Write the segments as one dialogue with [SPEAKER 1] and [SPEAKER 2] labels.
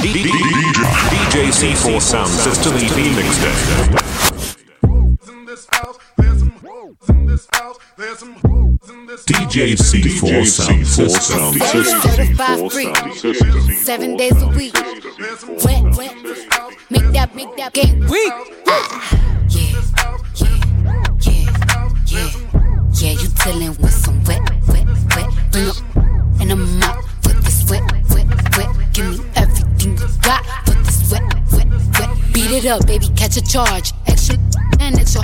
[SPEAKER 1] DJ C4 Sound System EP Mixtape. DJ C4 Sound System.
[SPEAKER 2] Free. Seven days a week. Wet, wet. Make that, make that game weak. Yeah, yeah, yeah, yeah. Yeah, you dealing with some wet, wet, wet. Bring up and I'm out wet. It up, baby, catch a charge. Extra and extra.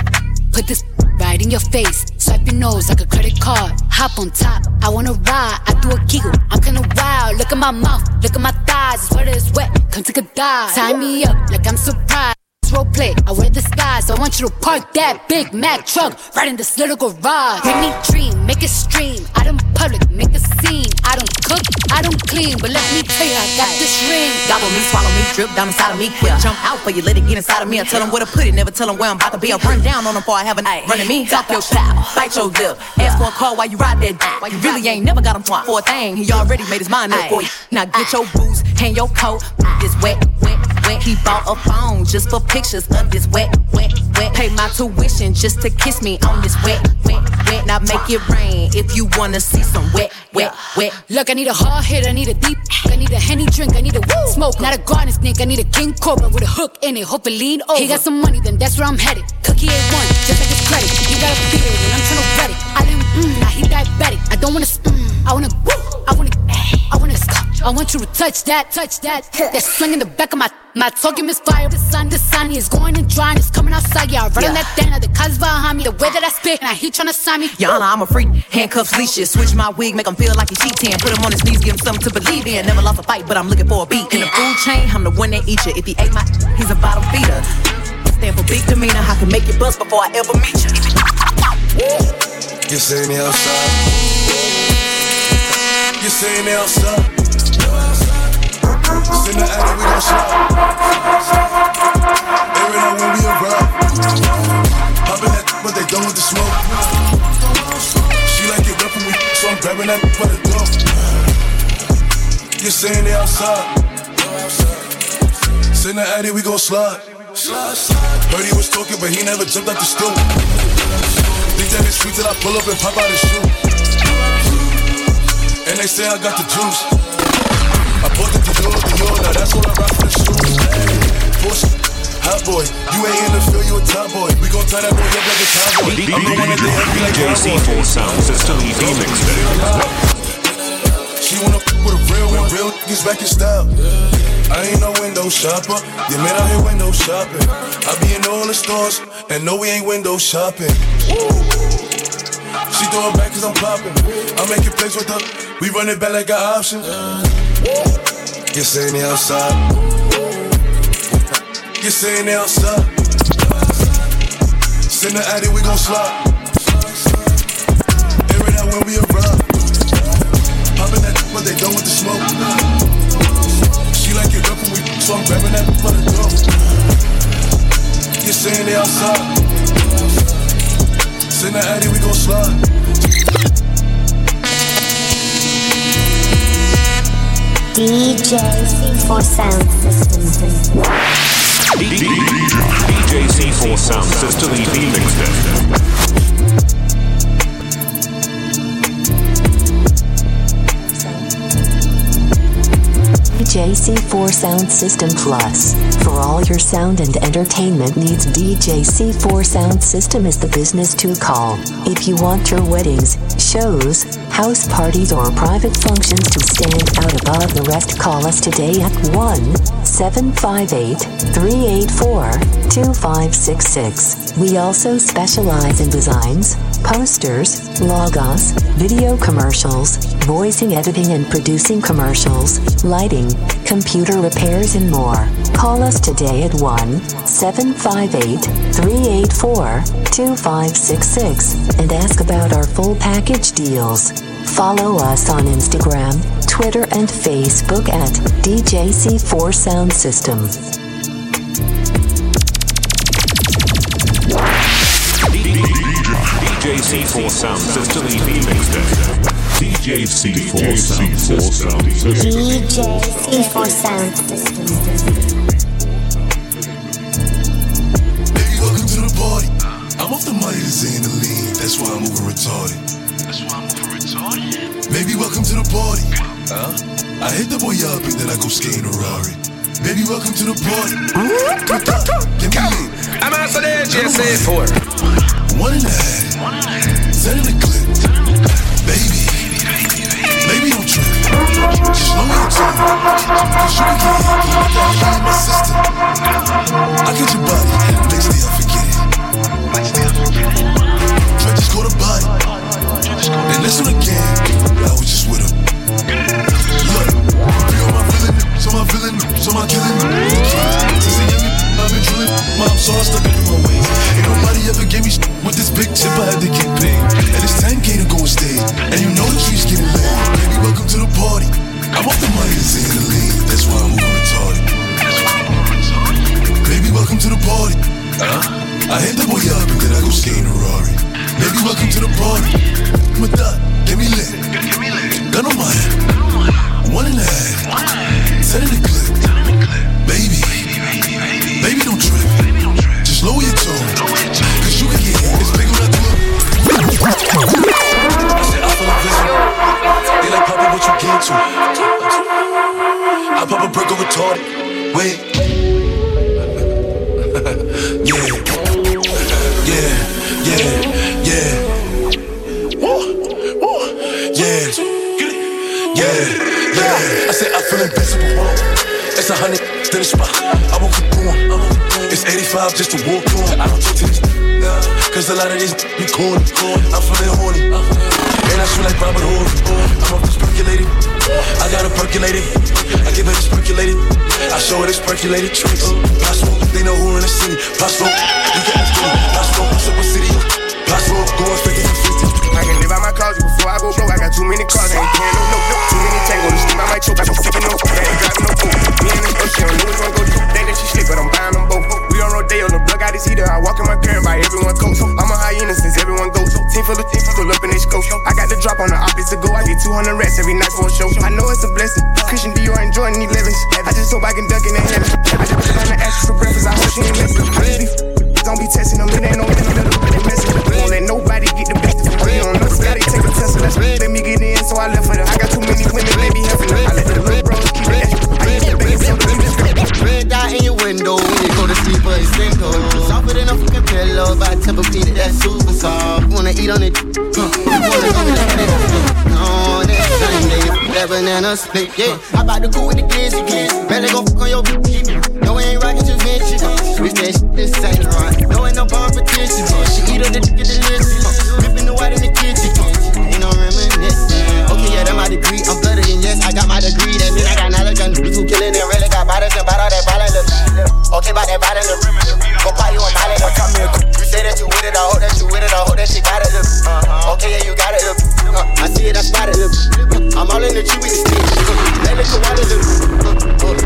[SPEAKER 2] Put this right in your face. Swipe your nose like a credit card. Hop on top, I wanna ride. I do a giggle, I'm kinda wild. Look at my mouth, look at my thighs. It's wet, it's wet. Come take a dive. Tie me up like I'm surprised. Role play, I wear the skies. I want you to park that Big Mac truck right in this little garage. Make me dream, make it stream. Out in public, make a scene. I don't cook, I don't clean, but let me tell you, I got this ring.
[SPEAKER 3] Gobble me, swallow me, drip down inside of me. Quick jump out for you, let it get inside of me. I tell them where to put it, never tell them where I'm about to be. I run down on them before I have a night. Running me, talk your style, bite your lip. Ask for a call while you ride that dick. You really ain't never got him for a thing. He already made his mind up for you. Now get your boots, hang your coat. This wet, wet, wet. He bought a phone just for pictures of this wet, wet, wet. Pay my tuition just to kiss me on this wet, wet, wet. Now make it rain if you wanna see some wet, wet, wet.
[SPEAKER 2] Look, I need a hard hit, I need a deep, I need a henny drink, I need a woo smoke, not a garden snake, I need a king cobra with a hook in it, hope it lean over. He got some money, then that's where I'm headed. Cookie ain't one, just like his credit. He got a beard and I'm tryna wet it. I didn't, mm, now he diabetic. I don't wanna, mm, I wanna, woo, I wanna, I wanna, stop. I want you to touch that, touch that. That swing in the back of my, my talking misfire. The sun, the sun, he is going and drying, it's coming outside. Yeah, I run on that dana, the cuz behind me, the way that I spit, and I he tryna sign me.
[SPEAKER 3] Yana, I'm a freak. Handcuffs, leashes. Switch my wig, make him feel like he's cheating. Put him on his knees, give him something to believe in. Never lost a fight, but I'm looking for a beat. In the food chain, I'm the one that eat you. If he ate my, he's a bottom feeder. Stand for big demeanor, I can make you bust before I ever meet you.
[SPEAKER 4] You seen the outside. You seen the outside. Send the alley, we gon' slide. They with the smoke. She like it rough when me, so I'm grabbing that by the door. You seen the outside. Send the alley, we gon' slide. Heard he was talking, but he never jumped out the stool. Think that it's sweet till I pull up and pop out his shoe. And they say I got the juice. I bought the Dior, Dior, now that's what I rock for the shoes. Push, hot boy, you ain't in the field, you a top boy. We gon' tie that boy up like a cowboy. I'm the one that they envy like
[SPEAKER 1] DJ C4 Sound System Mixtape.
[SPEAKER 4] She wanna f with a real one, real niggas back in style. I ain't no window shopper, yeah man out here window shopping. I be in all the stores, and no we ain't window shopping. She throw it back cause I'm popping. I'm making plays with her, we run it back like an option. You saying the outside. You saying the outside. Send the we gon' slide. Every night when we. Popping that, but they done with the smoke. She like it rough when we, so I'm grabbing that for the saying they outside. Send the we gon'.
[SPEAKER 5] DJ C4 Sound System.
[SPEAKER 1] DJ C4 Sound System remixed.
[SPEAKER 6] DJC4 Sound System Plus. For all your sound and entertainment needs, DJC4 Sound System is the business to call. If you want your weddings, shows, house parties, or private functions to stand out above the rest, call us today at 1 758 384 2566. We also specialize in designs, posters, logos, video commercials, voicing, editing, and producing commercials, lighting, computer repairs, and more. Call us today at 1 758 384 2566 and ask about our full package deals. Follow us on Instagram, Twitter, and Facebook at DJC4 Sound System.
[SPEAKER 1] DJ C4 Sound System. DJ C4 Sound System.
[SPEAKER 5] DJ C4 Sound System.
[SPEAKER 4] Baby, welcome to the party. I'm off the money to in the lean. That's why I'm moving retarded.
[SPEAKER 7] That's why I'm moving retarded.
[SPEAKER 4] Baby, welcome to the party. Huh? I hit the boy up and then I go skating a Rari. Baby, welcome to the party. Give me lean.
[SPEAKER 7] I'm out there, GSA 4.
[SPEAKER 4] One and a half. Set in the clip. Baby. Don't trip. Just your time. You can get. Cause you got in my system. I get your body. Next day I forget it. Try just go to body. And on the. I was just with her. Look, you my villain, so my villain, so my killing. Since a young I've been drilling. Mom saw stuck in my ways. Ain't nobody ever gave me with this big chip. I had to get paid. And it's 10k to go and stay. And you know the trees getting laid. To the party. I'm off the money that's in the lean. That's why I'm moving retarded. Baby, welcome to the party. Huh? I hit the boy up and then I go skate in a Rari. Baby, welcome to the party. I'm a dot, get me lit. Gun on my head. One and a half. Set in the clip. Get to? I pop a brick over retarded. Wait. yeah. Yeah. Yeah. Yeah. Woo. Woo. Yeah. Yeah. Yeah. I said I feel invisible. It's a hundred in the spot. I won't keep going. It's 85 just to walk on. I don't talk to this. Cause a lot of these be corny. I'm feeling horny. And I shoot like Robert Horry. I'm off this percolated. I got a percolated. I give it this percolated. I show it this percolated tricks. Possible,
[SPEAKER 8] heater. I walk in my current by everyone coast. I'm a hyena since everyone goes. Team full of team full up in this coast. I got the drop on the opposite go. I get 200 rats every night for a show. I know it's a blessing. Christian Dior and Jordan 11s. I just hope I can duck in the heaven. I just put on the ass for breakfast. I hope she ain't messing. Don't be testing them, it ain't no the middle, but they messing. Won't let nobody get the best of me. On us, gotta take a that's let me get in, so I left for them. I got too many women, they be helping them. I let the little bros keep it. The.
[SPEAKER 9] Red dot in your window when you go to sleep, but it's single. A fucking pillow, by temper feet, that's super soft. Wanna eat on it, huh? You wanna go with that on that Sunday, that banana split, yeah. I bout to go with the kids, you can Better go fuck on your bitch. No, we ain't rockin' just bitch. Switch that shit, this ain't right. No, ain't no competition. She eat on the dick of the list. Ripping the white in the kitchen. Ain't no reminiscing. Okay, yeah, that my degree. I'm better than yes, I got my degree. That mean I got knowledge and we two killing it. Really got bodies and bottle that bottle. Okay, by that bottle. Go buy you a molly. You say that you with it, I hope that you with it. I hope that she got it. Uh huh. Okay, yeah, you got it. Uh, I see it, I spot it. I'm all in the the stick. Let it go out of the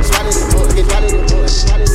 [SPEAKER 9] Swallow the book, get swallow the book, swallow the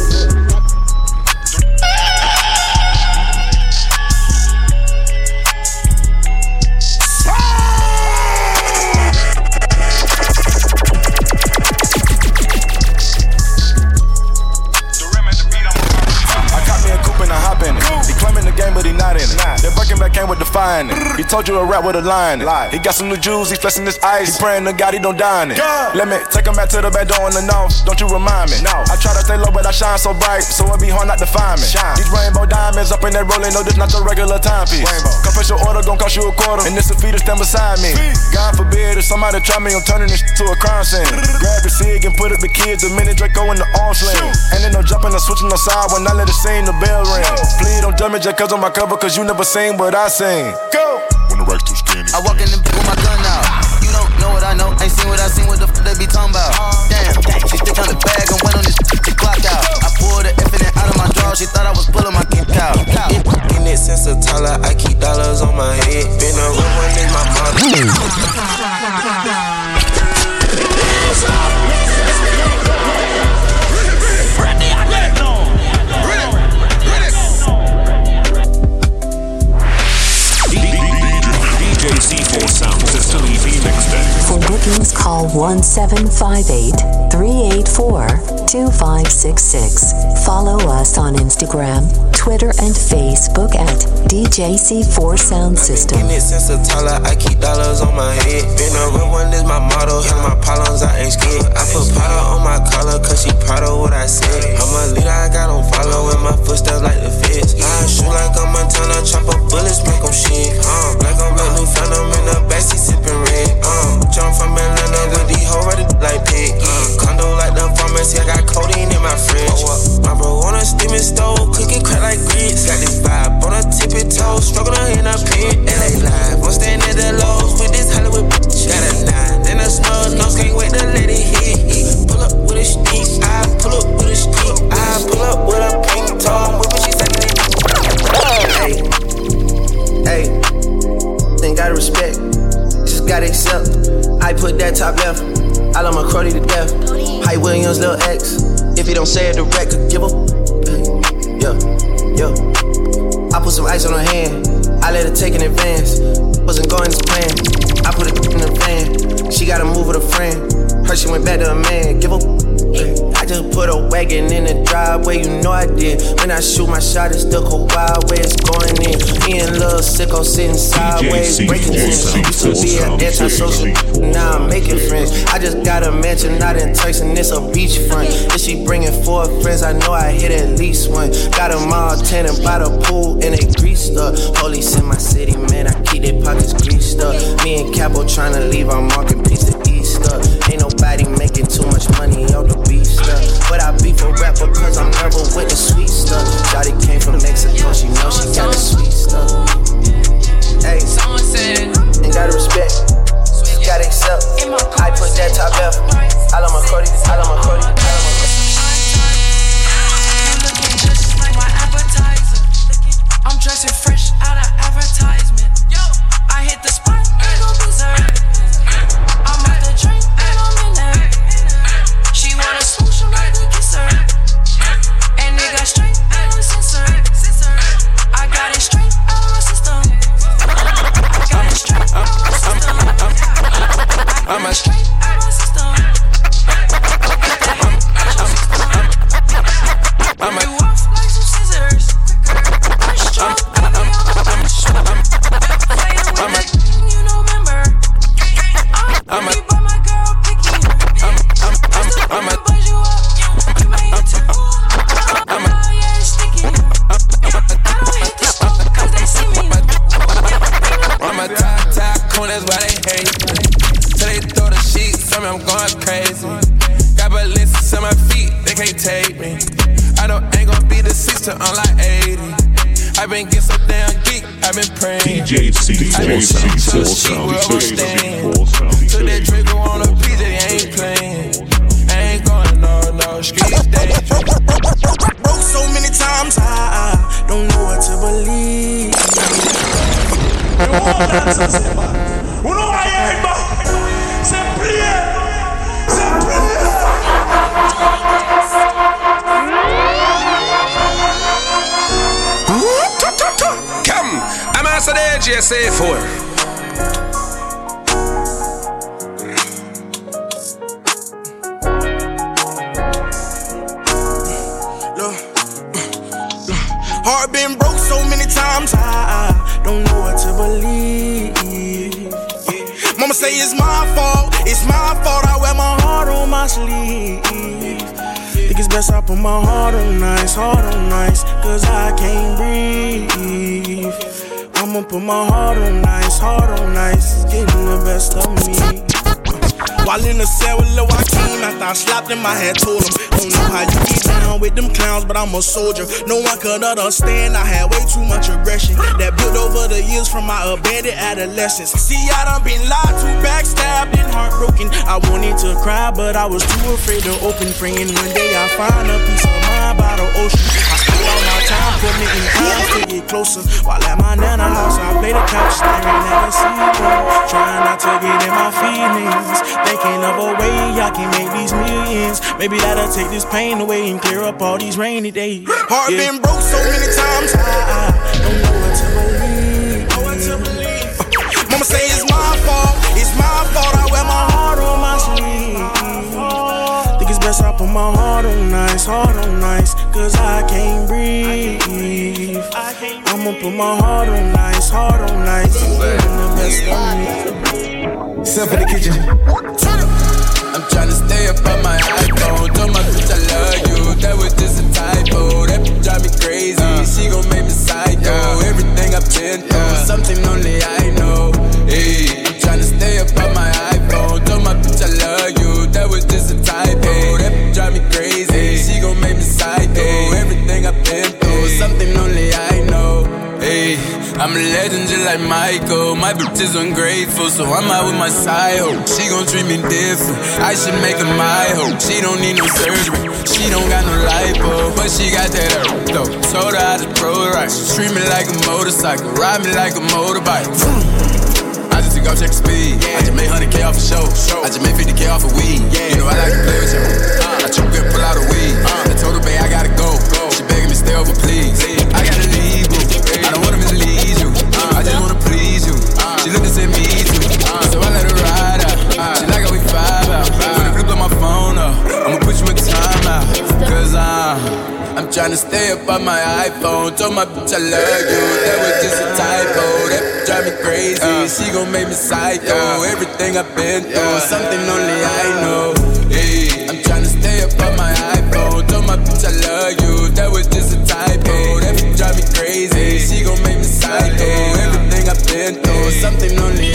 [SPEAKER 10] told you a rap with a line. in it. He got some new jewels, he flexing his ice. He praying to God he don't die in it. Let me take him back to the bed door in the north. Don't you remind me? No. I try to stay low, but I shine so bright, so it be hard not to find me. These rainbow diamonds up in that rolling, no, this not the regular timepiece. Confess your order, gon' cost you a quarter, and this a fee to stand beside me. God forbid if somebody try me, I'm turning this to a crime scene. Grab the cig and put up the kids, a minute Draco in the arm sling. Ain't no jumping or switching no side when I let it sing, the bell ring. Please don't jump me just cause on my cover, cause you never seen what I
[SPEAKER 11] seen. Go! They be talking about? Damn, she stick on the bag and went on this the clock out. I pulled the infinite out of my drawer. She thought I was pulling my kick out.
[SPEAKER 12] In it since a toddler, I keep dollars on my head. Been a real one in my mother.
[SPEAKER 6] 1758 384 2566. Follow us on Instagram, Twitter, and Facebook at DJC4 Sound System.
[SPEAKER 12] In I keep dollars on my head. Been a real one is my motto. My problems, I ain't scared. I put powder on my collar, cause she proud of what I said. I'm a leader, I got on follow my footsteps like the. I shoot like a Montana, chop up bullets, make them shit. Uh, new phantom in the backseat. Uh, jump from Atlanta with these hoes ready like pig. Uh, condo like the pharmacy, I got codeine in my fridge. My bro on a steaming stove, cooking crack like grits. Got this vibe on a tippy toe, struggling in a pit. LA live, I'm staying at the lows with this Hollywood bitch. Got a nine, then a snug nose, can't wait to let it hit. Pull up with a stick, I pull up with a stick, I pull up with a pink toe, whipping she sucking it.
[SPEAKER 13] Hey, hey, ain't gotta respect, gotta accept. I put that top left, I love my cruddy to death. Hype Williams, Lil X. If he don't say it direct, give a. Yeah, yeah. I put some ice on her hand, I let her take in advance. Wasn't going as planned. I put it in the van, she gotta move with a friend. Her, she went back to a man, give a. Just put a wagon in the driveway, you know I did. When I shoot my shot, it's go wild way it's going in. Me and Lil Sicko sitting sideways, breaking things. Used to be an antisocial, now I'm making friends. I just got a mansion out in Turks and it's a beachfront. If she bringing four friends, I know I hit at least one. Got them all tanning by the pool and they greased up. Police in my city, man, I keep their pockets greased up. Me and Capo trying to leave, I'm marking piece to Easter. Ain't nobody making too much money on the
[SPEAKER 14] I'ma put my heart on ice, heart on ice, it's getting the best of me. While in the cell with Lil Joaquin, after I slapped him, I had told him, Don't know how you get down with them clowns, but I'm a soldier. No one could understand, I had way too much aggression that built over the years from my abandoned adolescence. See, I done been lied to, backstabbed, and heartbroken. I wanted to cry, but I was too afraid to open. Praying one day I find a piece of mind by the ocean. I all my time committing crimes to get closer. While at my nana house, I play the couch, staring at the ceiling, trying not to get in my feelings. Thinking of a way I can make these millions. Maybe that'll take this pain away and clear up all these rainy days. Heart
[SPEAKER 15] Yeah.
[SPEAKER 14] been broke so many times, I, I don't know what to believe. Know what to believe. Mama say it's my fault, it's my fault. I wear my heart put my heart on ice, heart on ice, cause I can't breathe. I'ma put my heart on ice, heart on ice.
[SPEAKER 16] Step in the kitchen.
[SPEAKER 17] I'm tryna stay up on my iPhone. Told my bitch I love you. That was just a typo. That bitch drive me crazy. Uh. She gon' make me psycho. Everything I've been through, something only I know. Hey, I'm tryna stay up on my iPhone. Told my bitch I love you. That was just a typo. Oh, that bitch drive me crazy. She gon' make me psycho. Everything I've been through, something only I know. Hey, I'm a legend just like Michael. My bitch is ungrateful, so I'm out with my side hoe. She gon' treat me different. I should make her my hoe. She don't need no surgery. She don't got no lipo, but she got that herb though. Told her I just pro right. She treat me like a motorcycle, ride me like a motorbike. Just check the speed. I just made 100k off a show. I just made 50k off a weed. You know I like to play with you. Uh, I took good, pull out a weed. Uh, I told her, babe, I gotta go. She begging me, stay over, please. I gotta tryna stay up on my iPhone. Told my bitch I love you. That was just a typo. That drive me crazy. Uh. She gon' make me psycho. Everything I've been through, something only I know. Hey, I'm tryna stay up on my iPhone. Told my bitch I love you. That was just a typo. That bitch drive me crazy. She gon' make me psycho. Everything I've been through, something only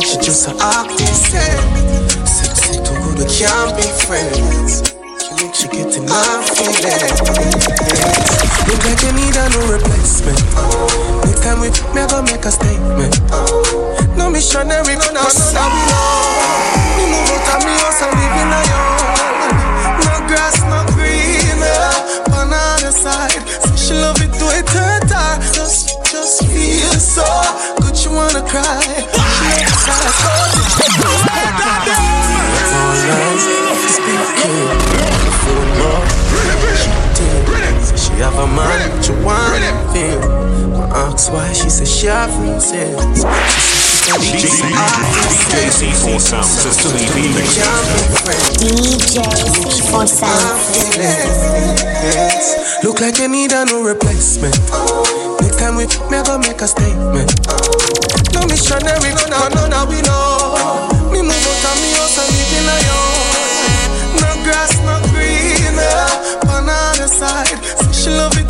[SPEAKER 18] Just an artist. Eh? Said say too good we can't be friends. She getting my feelings. Look like you need a new replacement. Next time we me I go make a statement. No missionary, no no no no no. Me move out of me house and live in a yard. No grass, no green. Eh? On the side, say she love it to her. Just just feel so good, you wanna cry. Have a man, but you want feel. I ask why, she says she have. She said she
[SPEAKER 1] JC4 Sound Mixer.
[SPEAKER 5] DJ C4 Sound
[SPEAKER 18] Look like you need a new replacement. Next time we me I go make a statement. No missionary, no no no no we know. Me move out of me house and live in a yard. No grass, no green. On the side, she love it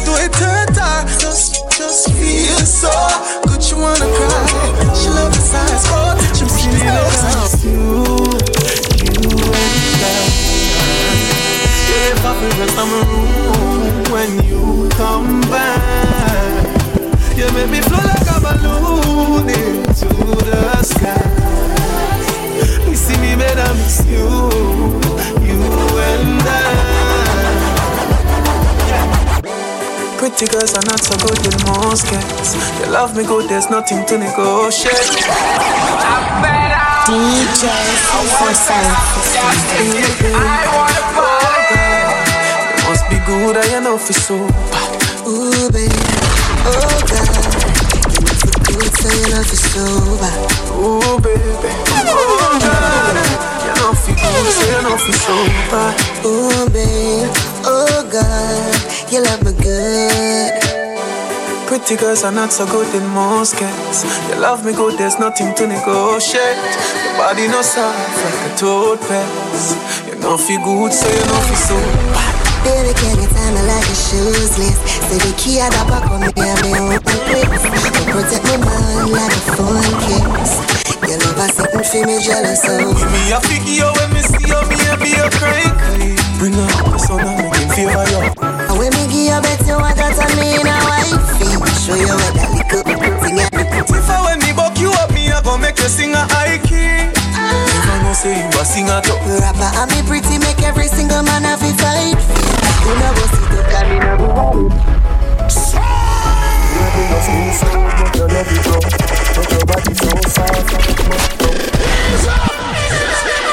[SPEAKER 18] girls are not so good with most guys. You love me good, there's nothing to negotiate.
[SPEAKER 5] DJ C4 Sound
[SPEAKER 18] You must be good, I know for so. Ooh, baby, oh God. You look good, so you know for sober. Ooh, baby, oh God. You know for good, so you know for sober.
[SPEAKER 19] Ooh, babe, oh God, you love me good.
[SPEAKER 18] Pretty girls are not so good in most cases. You love me good, there's nothing to negotiate. Your body no soft like a toad paste. You know feel good, so you know feel so bad.
[SPEAKER 19] Baby, can you tell me like a useless. Say the key I da back on me and me open quick. To protect my mind like a phone case. Your love has something for me jealous of.
[SPEAKER 15] Give me a figure when me see you, me a be a crank. Bring up the sun and make him feel you.
[SPEAKER 19] And when me give you bet you want that on me in a wifey. Show you what that little thing I do.
[SPEAKER 15] If I when me buck you up, me a go make you sing a high key. Never know say you a singer too.
[SPEAKER 19] Rapper and me pretty make every single man have a fight for. You know go sit up and me no go.
[SPEAKER 15] Baby, your skin so good, your love it rough. But your body so soft,
[SPEAKER 20] Ready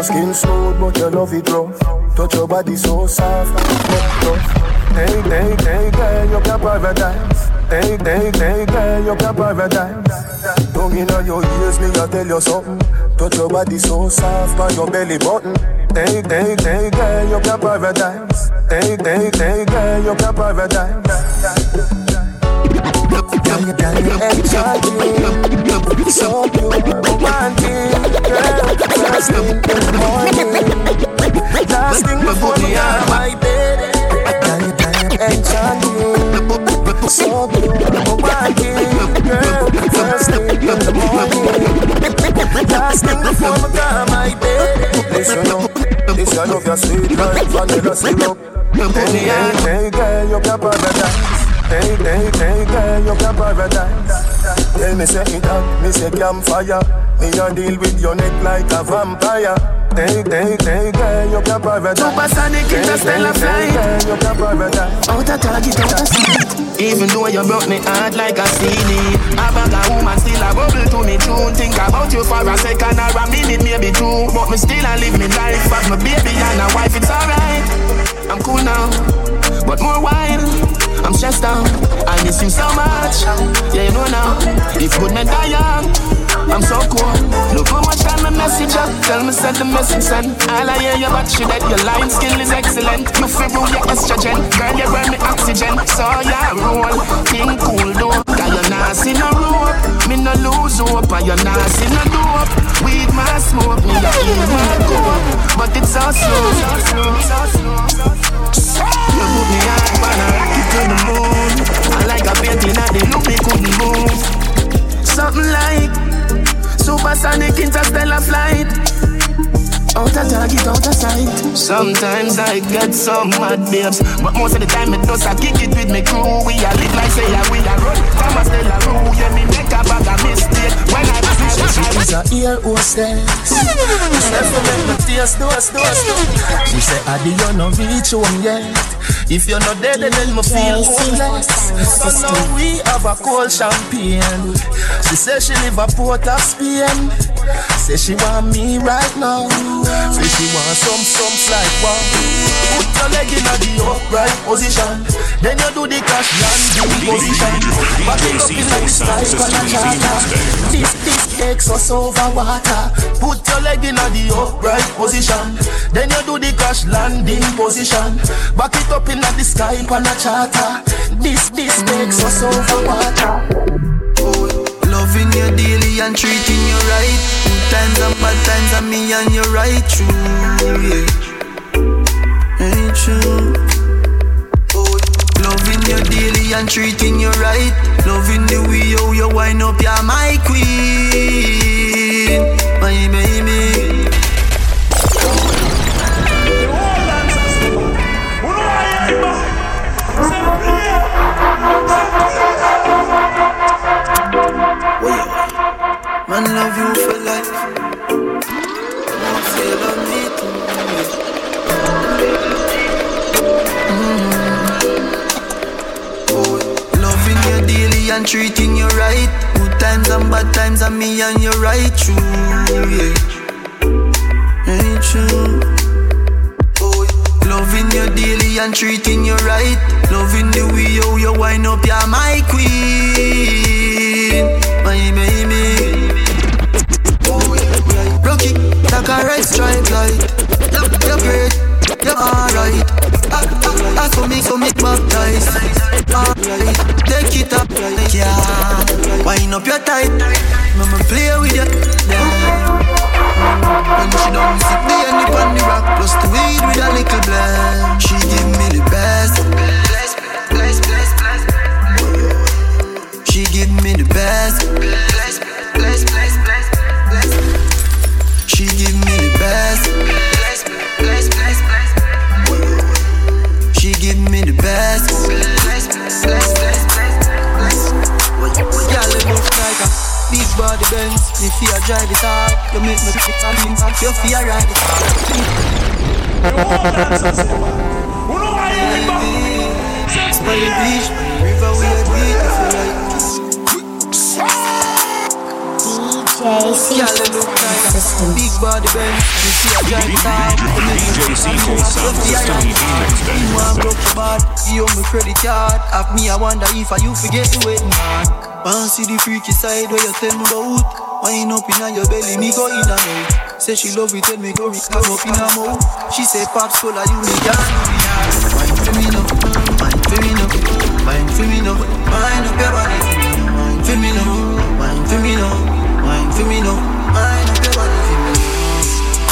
[SPEAKER 15] your skin smooth, but your love it rough. Touch your body so soft, but tough. Hey, hey, hey, girl, you can paradise. Hey, hey, hey, girl, you can paradise. Tongue inna your ears, me a tell you something. Touch your body so soft, by your belly button. Hey, hey, hey, girl, you can paradise. Hey, hey, hey, girl, you can paradise. Girl, you got me excited, so pure, romantic, girl. Last thing before me on my bed. Enchanted, so pure, romantic, girl. First thing in the morning, last thing before me on my bed. Listen up, this I love your sweet like vanilla syrup. Hey, hey, hey, girl, you can paradise. Hey, hey, hey, girl, you can paradise. Tell me say it hot, me say campfire. Me a deal with your neck like a vampire. Hey, hey, hey, girl, you can paradise.
[SPEAKER 21] Supersonic interstellar flight.
[SPEAKER 15] Girl, you can paradise.
[SPEAKER 21] Out of target, out of sight. Even though you broke me heart like a CD A bag of woman still a bubble to me tune Think about you for a second or a minute, maybe two But me still a live me life But my baby and a wife, it's alright I'm cool now, but more wine I'm stressed out, I miss you so much Yeah, you know now, if good men die young I'm so cool. Look how much time my message up. Tell me send the message send. All I hear you about you that your line skill is excellent. You feel rule your estrogen. Girl, you burn me oxygen. So yeah, roll. Think cool though. You're not see no rope. Me no lose hope. And not see no dope. Weed my smoke. Me a eat my coke. But it's so slow. So slow. So slow. You put me hard on a rocket to the moon. I like a painting that they look me couldn't move. Something like supersonic interstellar flight. Out of target, out of sight. Sometimes I get some mad babes, but most of the time it does I kick it with me crew. We a live like say we a run. Come a stella rule, yeah me make a bag of mistake. When I
[SPEAKER 15] She's a ear hostess. She never make me taste those, those, those. She say, Adi, you no reach home yet. If you're not dead, then me feel homeless. So now we have a cold champagne. She say she live a port of Spain. Say she want me right now. Say she want some, some like wow. Put your leg in the upright position. Then you do the crash landing position. Back it up in the sky, This, this takes us over water. Put your leg in the upright position. Then you do the crash landing position. Back it up in the sky, pan a charter. This, this takes us over water.
[SPEAKER 22] Loving you daily and treating you right. Good times and bad times and me and you right true. Yeah. Ain't true. Loving you daily and treating you right. Loving the way how you wind up, you're my queen, my baby. Man, love you for life. Man, say love me too. And treating you right. Good times and bad times, and me and you right true. Yeah. Ain't true. Loving you daily and treating you right. Loving the way how you wind up, you're my queen, my baby. Rocky, like a red stripe light. You're great, you're alright. I, I, I saw me, so me baptized. Ah, take it up, yeah.
[SPEAKER 9] wind up your tight. Mama play with you. When she done sip the honey on the rock, plus the weed with a little blend. She give me the best. She give me the best. Body Benz. Me fear drive it hard. You make me kick and lean. You fear ride it hard. Spy the beach, river we a beat if you like. Girl, it look like a big body Benz. Me fear drive it hard. You make me kick and lean.
[SPEAKER 1] sound
[SPEAKER 9] You fear ride it hard. You want broke your bad. You owe me credit card. Have me, I wonder if I you forget the wedding man. Want see the freaky side where you tell me about. Wind up inna your belly, me go in and out. Say she love it, tell me go come up in her mouth. She say pops cola, you me can do me. Wine for me now, wine for me now, wine for me now. Wine up your body wine for me now, wine for me now, wine for me now. Wine up your body for me.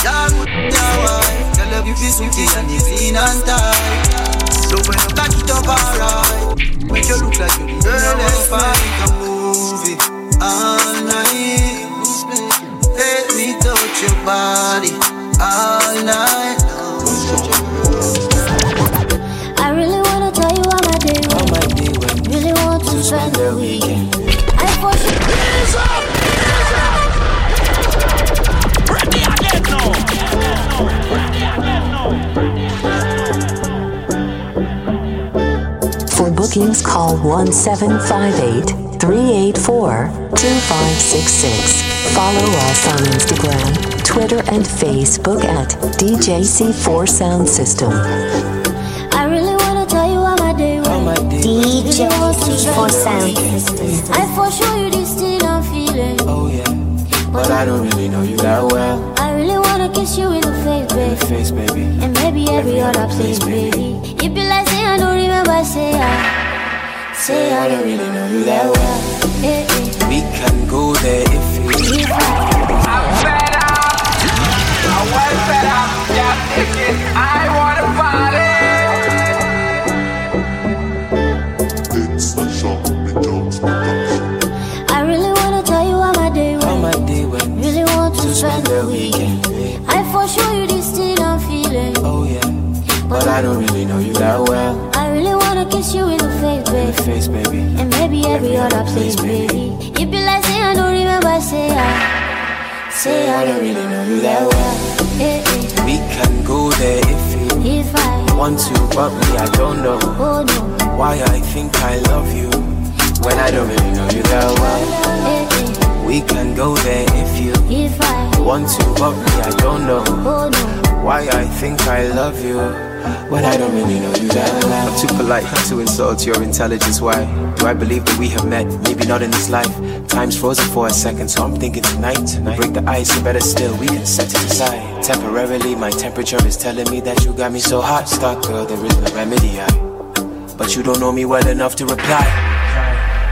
[SPEAKER 9] Yeah, yeah, wine. Girl, you feel sweet and you clean and tight. Love when you back it up alright. Make you look like you the girl that's fine. Can move it all night. Let me touch your body all night.
[SPEAKER 5] I really wanna tell you how my day went. Really want to spend the weekend. I force you. Hands up!
[SPEAKER 15] Ready again now. Ready again now.
[SPEAKER 6] For bookings, call 1758 384 2566. Follow us on Instagram, Twitter, and Facebook at DJC4 Sound System.
[SPEAKER 5] I really wanna tell you how my day went.
[SPEAKER 19] DJ for sound.
[SPEAKER 5] I for sure you this thing I'm feeling.
[SPEAKER 11] Oh yeah, but I don't really know you that well.
[SPEAKER 5] I really wanna kiss you in the face, baby.
[SPEAKER 11] Face, baby.
[SPEAKER 5] And maybe every other place, baby. It be like say I don't remember, say I. Say I don't really know you that well.
[SPEAKER 11] We can go there if you.
[SPEAKER 5] If I-
[SPEAKER 15] I'm fed up. I was fed up. Yeah, ticket. I wanna party.
[SPEAKER 5] I really wanna tell you how my day
[SPEAKER 11] How
[SPEAKER 5] went.
[SPEAKER 11] my day went.
[SPEAKER 5] Really want to spend the
[SPEAKER 11] the
[SPEAKER 5] weekend.
[SPEAKER 11] weekend.
[SPEAKER 5] I for sure you this thing I'm feeling.
[SPEAKER 11] Oh yeah, but I don't really know you that well.
[SPEAKER 5] Face, baby.
[SPEAKER 11] Face, baby.
[SPEAKER 5] And maybe every other place, baby. It be like say I don't remember, say ah. I. Say I don't really know you that well.
[SPEAKER 11] We can go there if you
[SPEAKER 5] If I,
[SPEAKER 11] want to, but me I don't know
[SPEAKER 5] oh no,
[SPEAKER 11] why I think I love you when I don't really know you that well. We can go there if you
[SPEAKER 5] If I,
[SPEAKER 11] want to, but me I don't know
[SPEAKER 5] oh no,
[SPEAKER 11] why I think I love you when I don't really know you that well. I'm too polite to insult your intelligence. Why do I believe that we have met? Maybe not in this life. Time's frozen for a second, so I'm thinking tonight. tonight. Break the ice, or better still, we can set it aside. Temporarily, my temperature is telling me that you got me so hot. Stuck, girl, there is no remedy. I, but you don't know me well enough to reply.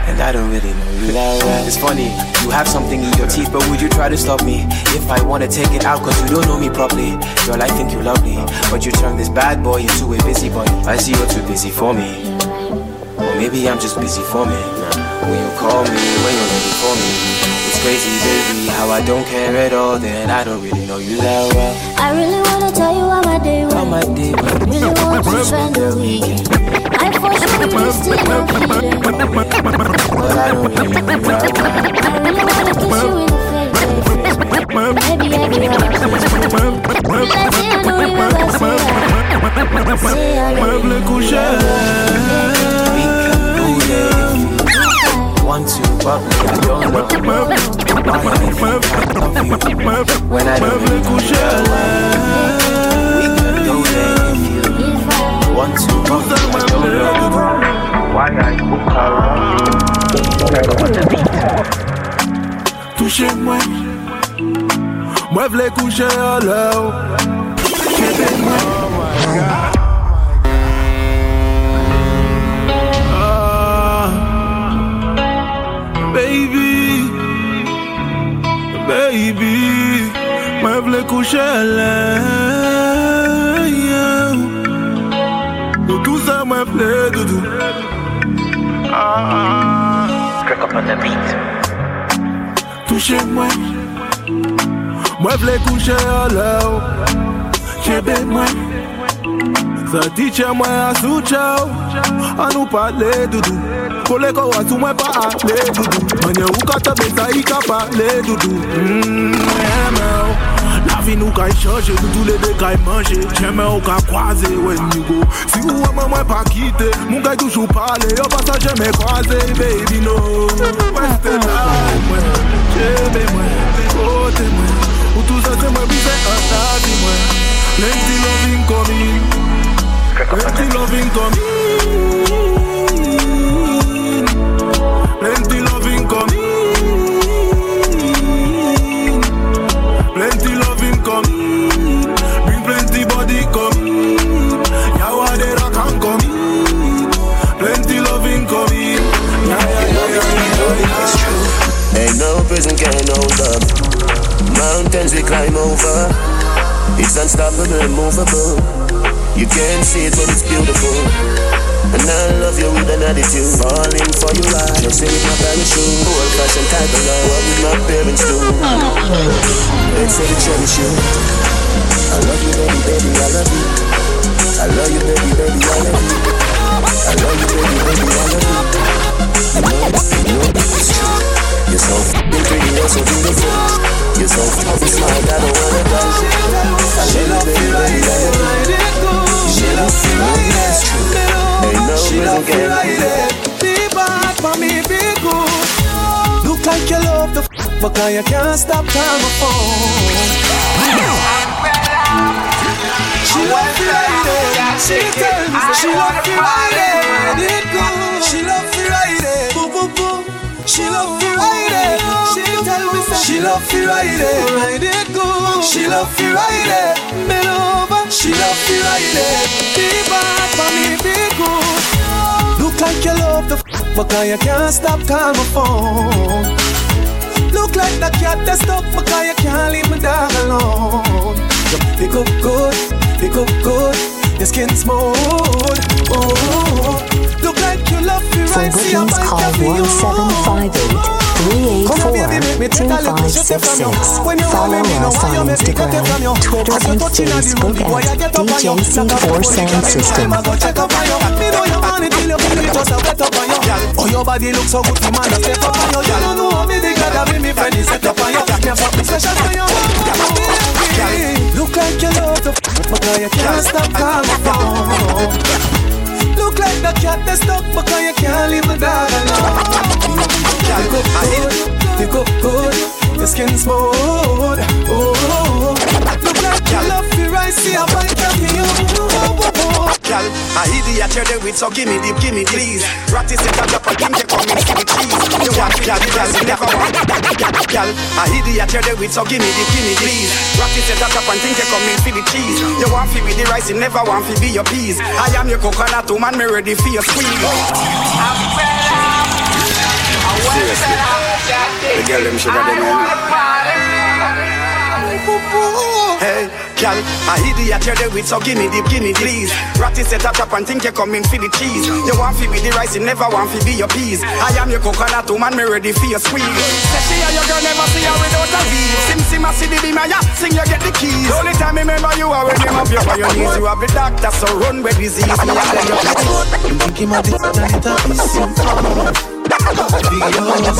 [SPEAKER 11] And I don't really know you that well. It's funny, you have something in your teeth, but would you try to stop me? If I wanna take it out, cause you don't know me properly. Girl, I think you're lovely, but you turn this bad boy into a busybody. I see you're too busy for me. Or maybe I'm just busy for me. When you call me, when you're ready for me. It's crazy, baby, how I don't care at all, then I don't really know you that well.
[SPEAKER 5] I really wanna tell you how my day went.
[SPEAKER 11] How my day went.
[SPEAKER 5] Really want to spend the weekend. I for sure you this thing I'm feeling.
[SPEAKER 11] But I don't really know you.
[SPEAKER 5] I really wanna kiss you in the face, baby. Maybe every other place, baby. Be like say I don't remember, say I. Say I don't
[SPEAKER 9] Meuble couché.
[SPEAKER 11] We can go there if you to, but me I don't know why I love you when I don't know once you move, I don't love you. Why I look
[SPEAKER 9] around Touchez-moi, moi v'lais coucher à l'heure. Touchez-moi. baby,
[SPEAKER 23] baby, moi je voulais coucher à l'air. Ça, moi, plaît, doudou. Ah.
[SPEAKER 24] Crack up on the beat.
[SPEAKER 23] Touchez-moi. Moi, v'lais coucher à l'heure. J'ai moi. Ça dit chez moi à sous ciao. À nous parler, doudou. Pour les gars, sous moi pas aller, doudou. Manye ou kata besa, i ka parler, doudou. Mmm, yeah, vi nou ka yi chanje, nou tou le de ka yi manje Jeme ou ka kwaze, when you go Si ou wè mwen pa kite, moun ka yi toujou pale Yo pa sa jeme kwaze, baby no. Weste laj mwen, jeme mwen, kote mwen Ou tou sa se mwen bize an tabi mwen Lenti loving komi, lenti loving komi Lenti loving komi coming. Bring plenty body come. Yawa coming. Yawadera can coming. Plenty loving coming. Yeah, yeah, yeah, yeah.
[SPEAKER 25] Ain't no prison can hold up. Mountains we climb over. It's unstoppable, immovable. You can't see it, but it's beautiful. And I love you with an attitude. Falling for you right. Just in my parachute. Old fashioned type of love. What would my parents do? They say to cherish you. I love you, baby, baby, I love you. I love you, baby, baby, I love you. I love you, baby, baby, I love you. You know, you know it's true. You're so f***ing pretty, you're so beautiful. You're so f***ing smart, I don't wanna die. I love you, baby, baby, I love you.
[SPEAKER 18] She love me right
[SPEAKER 25] It's true. Ain't no
[SPEAKER 18] She
[SPEAKER 25] prison
[SPEAKER 18] love me
[SPEAKER 25] can
[SPEAKER 18] right there. Be bad for me, be good. Look like you love the f- because you can't stop phone. She love me right there. She tell me she love me right there. It good. She love me right there. Boom boom boom. She love me right there. She tell me she love me right there. Right it good. She love me right there. Bend over. She love me right there. Be bad for me, be good. Look like you love the f- because you can't stop calling my phone. Look like the cat that's stuck because you can't leave my dog alone. You pick up good, pick up good, your skin smooth. Oh, oh, oh. look like you love me right, see I might have you.
[SPEAKER 6] 1758-384-2566. Follow us on Instagram, Twitter, and Facebook at DJC4 Sound System.
[SPEAKER 18] Oh, your body looks so good, man. I step up on you. You don't know how me the God bring me friend. Set up on you. Me have something special for you. Look like you love the f- because you can't stop calling. Look like the cat that's stuck because you can't leave the dog alone. Pick up good, pick up good, your skin smooth. Oh, look like you love me right, see I bite of you. Oh, oh, oh.
[SPEAKER 23] Girl, I idiot you're there with, so give me the, give me please. Practice it and drop a king, you come in for the cheese. You want me, girl, girl, you never want. Girl, I idiot you're there with, so give me the, give me please. Practice it and drop and think you come in for the cheese. You want to be the rice, you never want to be your peas. I am your coconut woman, me ready for your squeeze.
[SPEAKER 8] Seriously. The girl them sugar them
[SPEAKER 23] Hey, girl, I idiot you're there with, so give me give me the please. Practice it up and think you come in for the cheese. You want to be the rice, you never want to be your peas. I am your coconut woman, me ready for your squeeze. Say she and your girl never see her without a V. Sim a see the beam, yeah, sing you get the keys. Only time me remember you are when you have your on your knees. You have the doctor, so run with disease. Me and then you
[SPEAKER 18] Think him a this a be simple. Be yours.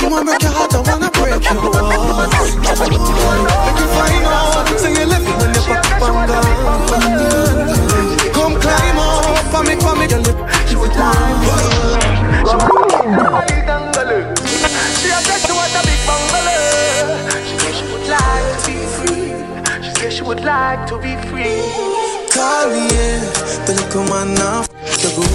[SPEAKER 18] You wanna break your heart, I wanna break your heart. Make you find out, so you left me when you pop up and gone. Come climb up, for me, for me, your lip. She would climb
[SPEAKER 26] She a said she want a big bungalow. She said she would like to be free. She said she would like to be free.
[SPEAKER 18] Call me, the good.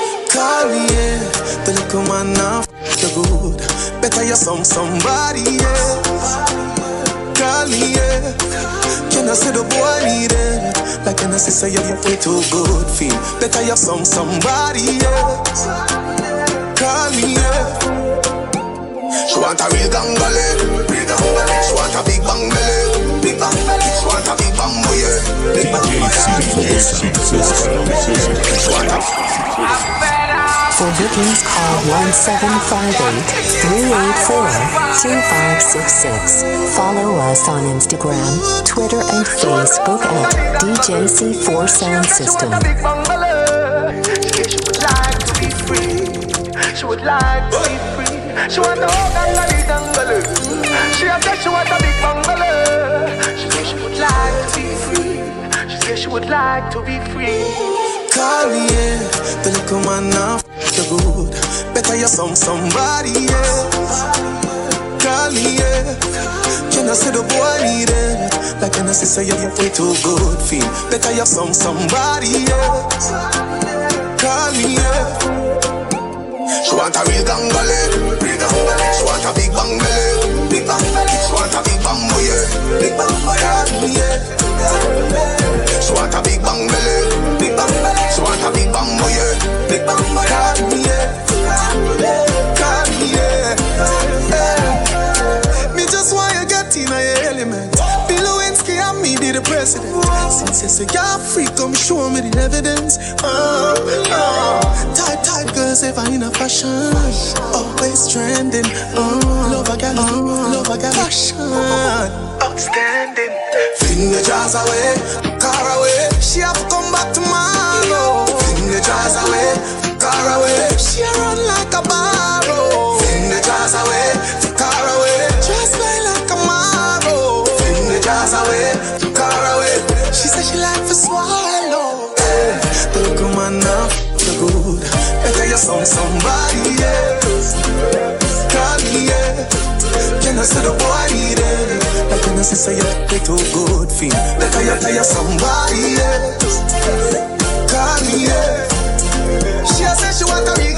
[SPEAKER 18] Call me, yeah. The little man now you good. Better you some somebody else. Call yeah. Can I say the boy need it? Like can I say say you're way too good feel. Better you some somebody else. Call yeah.
[SPEAKER 27] She want a real gangbale, real. She want a big bang belly, big bang belly. She want a big bang boy, big bang boy.
[SPEAKER 28] DJ C4 Sound System.
[SPEAKER 27] She want a
[SPEAKER 6] For bookings, call 1758-384-2566. Follow us on Instagram, Twitter, and Facebook at DJC4 Sound System.
[SPEAKER 29] Big bungalow. She say she would like to be free. She like to. She want a gangaloo. She a say she want a big bungalow. She say she would like to be free. She say she would like to be free.
[SPEAKER 18] Call me, yeah. The little man now you good. Better you some somebody. Call me, yeah. Can I say the boy need it? Like can I say say you're way too good feel. Better you some somebody. Call me, yeah.
[SPEAKER 27] She want a real real. She want a big bang belly, big bang belly. She want a big bang boy, big bang boy. She want a big bang belly, big bang belly. She want a big bang boy, big bang boy,
[SPEAKER 18] president. Since say you're free, come show me the evidence. Uh, uh. Tight, tight girls ever in a fashion. Always trending. Uh, love a gal, uh, love a gal. Fashion. Outstanding.
[SPEAKER 27] Fling the jars away, car away.
[SPEAKER 18] She have to come back tomorrow.
[SPEAKER 27] Fling the jars away, car away.
[SPEAKER 18] She run like a barrow. Some somebody else. Call me, yeah. Can I say the boy need? Like can I say you're way too good. Better you tell somebody else. Call me. She a say she want a big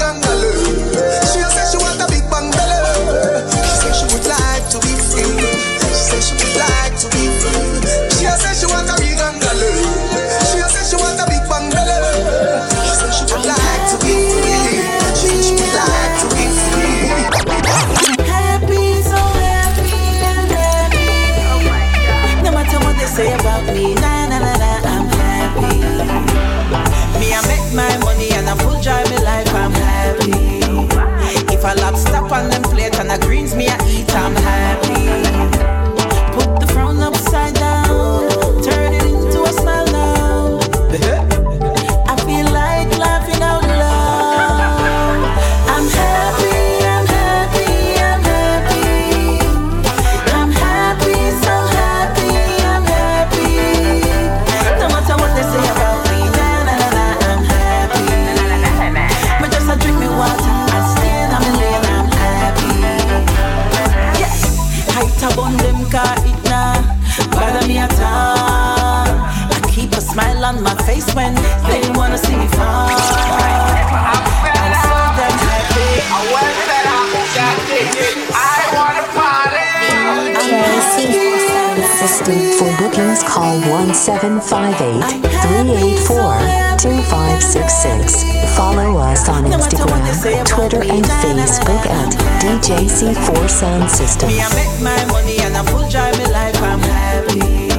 [SPEAKER 6] 758 384 2566. Follow us on Instagram, Twitter, and Facebook at DJC4 Sound System.
[SPEAKER 30] Me, I make my money and I full drive life, I'm happy.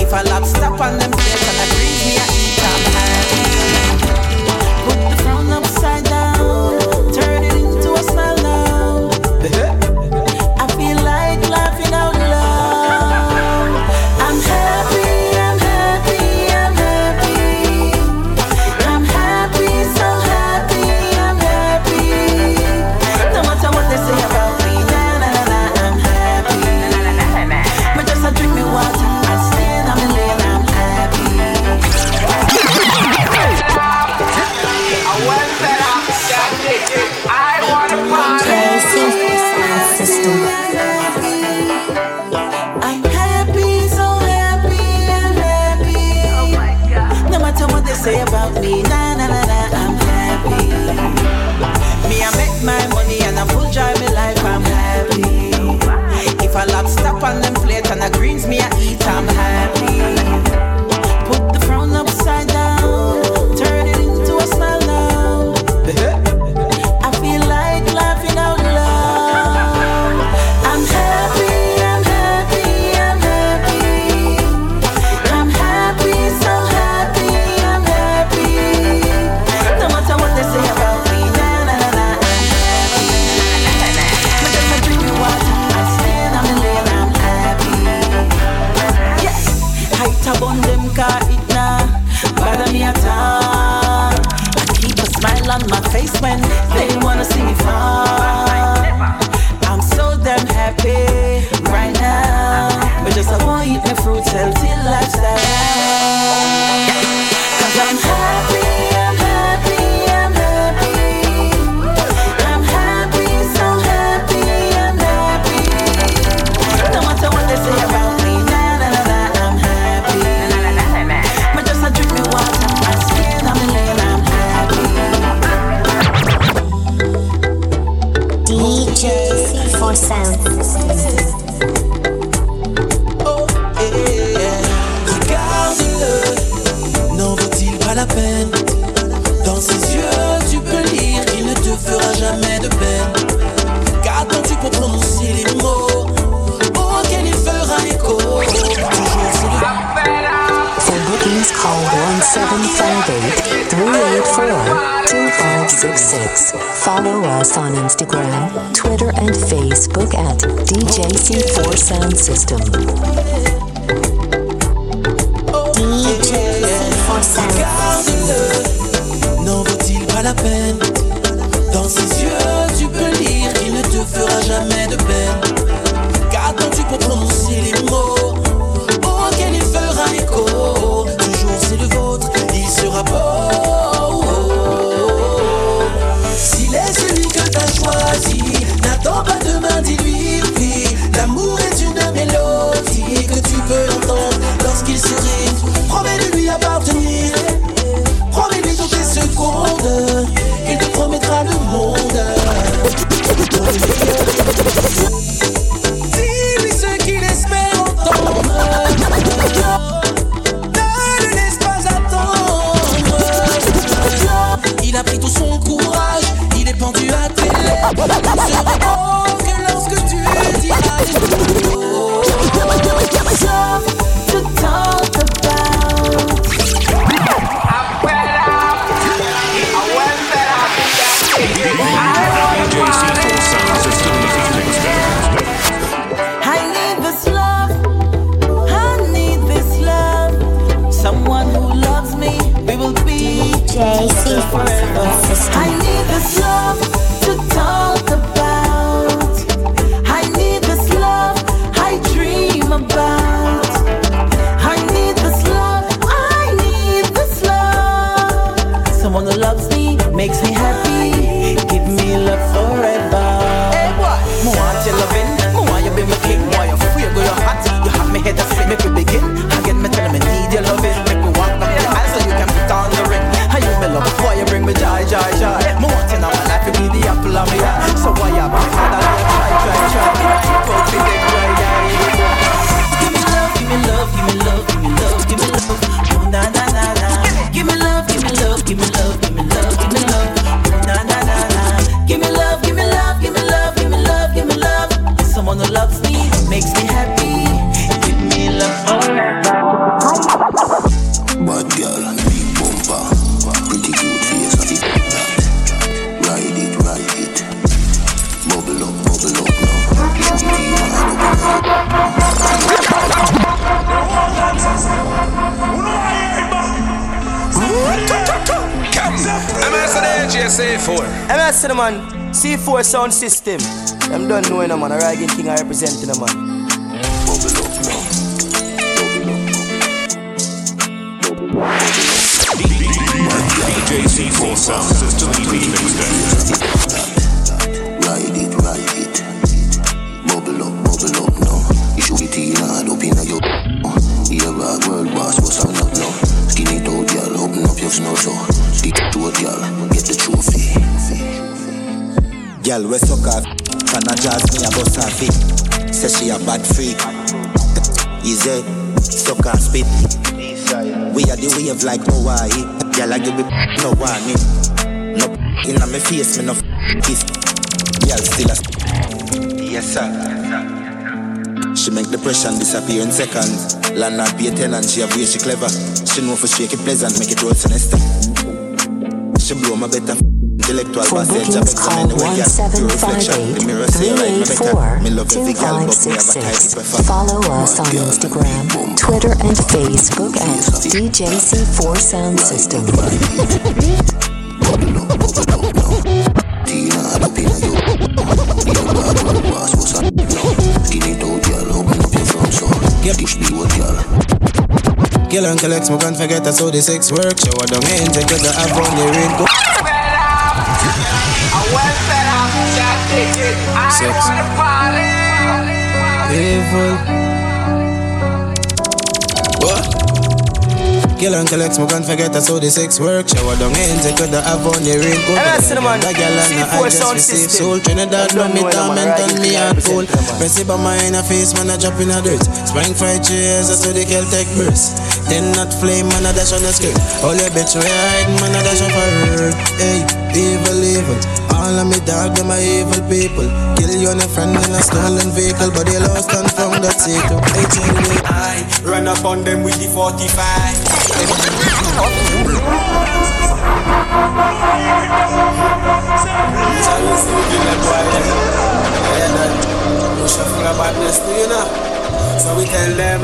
[SPEAKER 30] If I stop on them,
[SPEAKER 16] Yes,
[SPEAKER 14] A4. MS
[SPEAKER 16] to
[SPEAKER 13] man. C4 sound system. I'm done knowing a man. A ragging king I represent in
[SPEAKER 25] the man. DJ
[SPEAKER 1] C4 sound system
[SPEAKER 25] Ride it, ride it. Bubble up, bubble up now. Up your. World boss, what's up now? Skinny toad, girl, open up your snow so. Stick to it, girl. Get
[SPEAKER 31] Girl, we suck off. Can I jazz me a bust her feet? Say she a bad freak. Easy, suck her spit. We are the wave like Hawaii. Girl, I give me no warning. No in my face, me no kiss. Girl, still a yes sir. She make depression disappear in seconds. Land not be a tenant, she have way she clever. She know for shake it pleasant, make it roll sinister. She blow my better intellectual
[SPEAKER 6] For
[SPEAKER 31] passage.
[SPEAKER 6] bookings, call 1758-384-2566. Follow us on Instagram, Twitter, and Facebook at DJC4 Sound System.
[SPEAKER 12] Kill and collect, smoke and forget that's how the sex work. Shower down in, take it to have on the. Sex. Evil. What? Kill and collect, smoke and forget that's how the sex work. Shower down take it to have on the rain. Go.
[SPEAKER 18] Hey, listen, man.
[SPEAKER 12] The girl and I
[SPEAKER 18] C4
[SPEAKER 12] just receive soul. Trinidad, love me,
[SPEAKER 18] man.
[SPEAKER 12] torment
[SPEAKER 18] Right,
[SPEAKER 12] me
[SPEAKER 18] yeah,
[SPEAKER 12] heart
[SPEAKER 18] represent
[SPEAKER 12] full.
[SPEAKER 18] them, man.
[SPEAKER 12] Press it by my in a face, man, I drop in a dirt. Spring fried cheers, that's how the take burst. Then not flame, man, I dash on the skirt. All your bitch we hiding, man, I dash on for hurt. Hey, evil, evil. All of me dog, them are evil people. Kill you and a friend in a stolen vehicle, but they lost and found that secret.
[SPEAKER 22] I run up on them with the 45. So we tell them,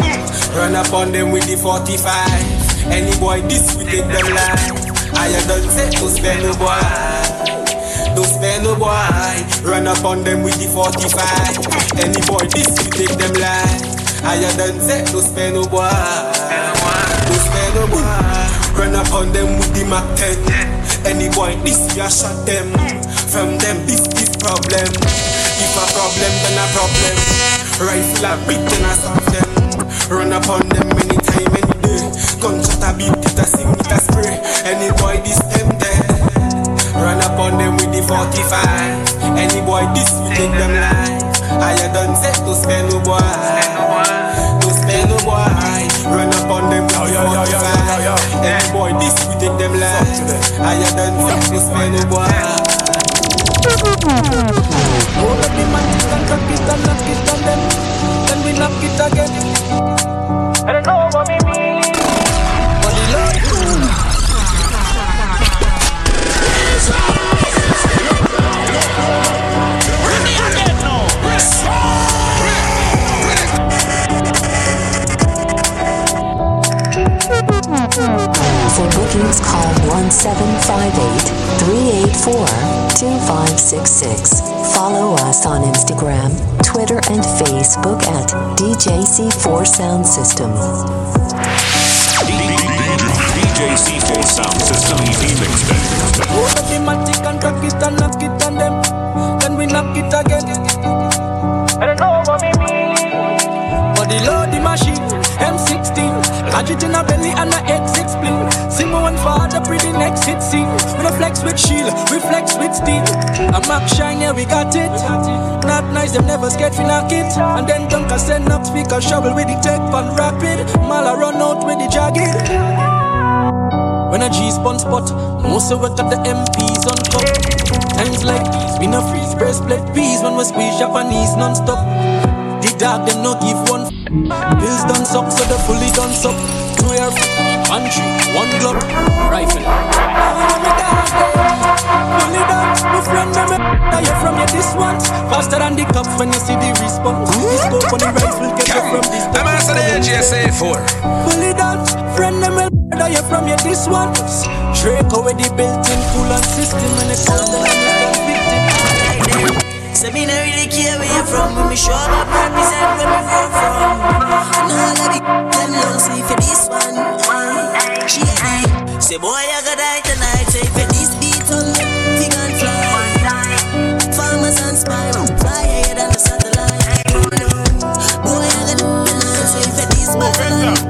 [SPEAKER 22] run up on them with the 45. Any boy this we take them life. I don't say to spend no boy. Don't spend no boy. Run up on them with the 45. Any boy this we take them life. I don't say to spend no boy. Don't spend no boy. Run up on them with the Mac 10. Any boy this a shot them. From them this is problem. If a problem then a problem. Rifle a beat then I stop them. Run up on them anytime, any day. Gunshot a beat, it a sing, it a spray. Any boy this 45. Any boy this we take them life. I had done set to spend no boy. To spend no boy. Run up on them with the 45. Any boy this we take them life. I had done set to spend no boy.
[SPEAKER 32] Hold up the magic and cock it and knock it on them. Then we knock it again. I don't know
[SPEAKER 6] For bookings, call 1758-384-2566. Follow us on Instagram, Twitter, and Facebook at DJC4 Sound System.
[SPEAKER 1] DJ C4 Sound System EP Mixtape.
[SPEAKER 32] Hit scene. We no flex with shield, we flex with steel. A Mac shine, yeah, we got it. Not nice, them never scared for knock it. And then Dunker send up speaker shovel with the tech pan rapid. Mala run out with the jagged. When a G spun spot, most of it got the MPs on top. Times like these, we no freeze, press split peas when we squeeze Japanese non-stop. The dark, them no give one. Bills done suck, so the fully done suck. Year one one glove, rifle. Fully done, my friend Now you from this ones Faster than the cops when you see the response The scope on the rifle get you from this
[SPEAKER 17] I'm answer the GSA 4.
[SPEAKER 32] Fully done, friend Now you from your this ones Draco with the built-in coolant system And it comes to the
[SPEAKER 33] So me not really care where you from me show up, represent where me from And all of the see for this one. She aye Say boy I gotta die tonight. Say for this beat on me Thing and fly. Farmers and spy Fly higher than the satellite. Boy I gotta die tonight. Say for this battle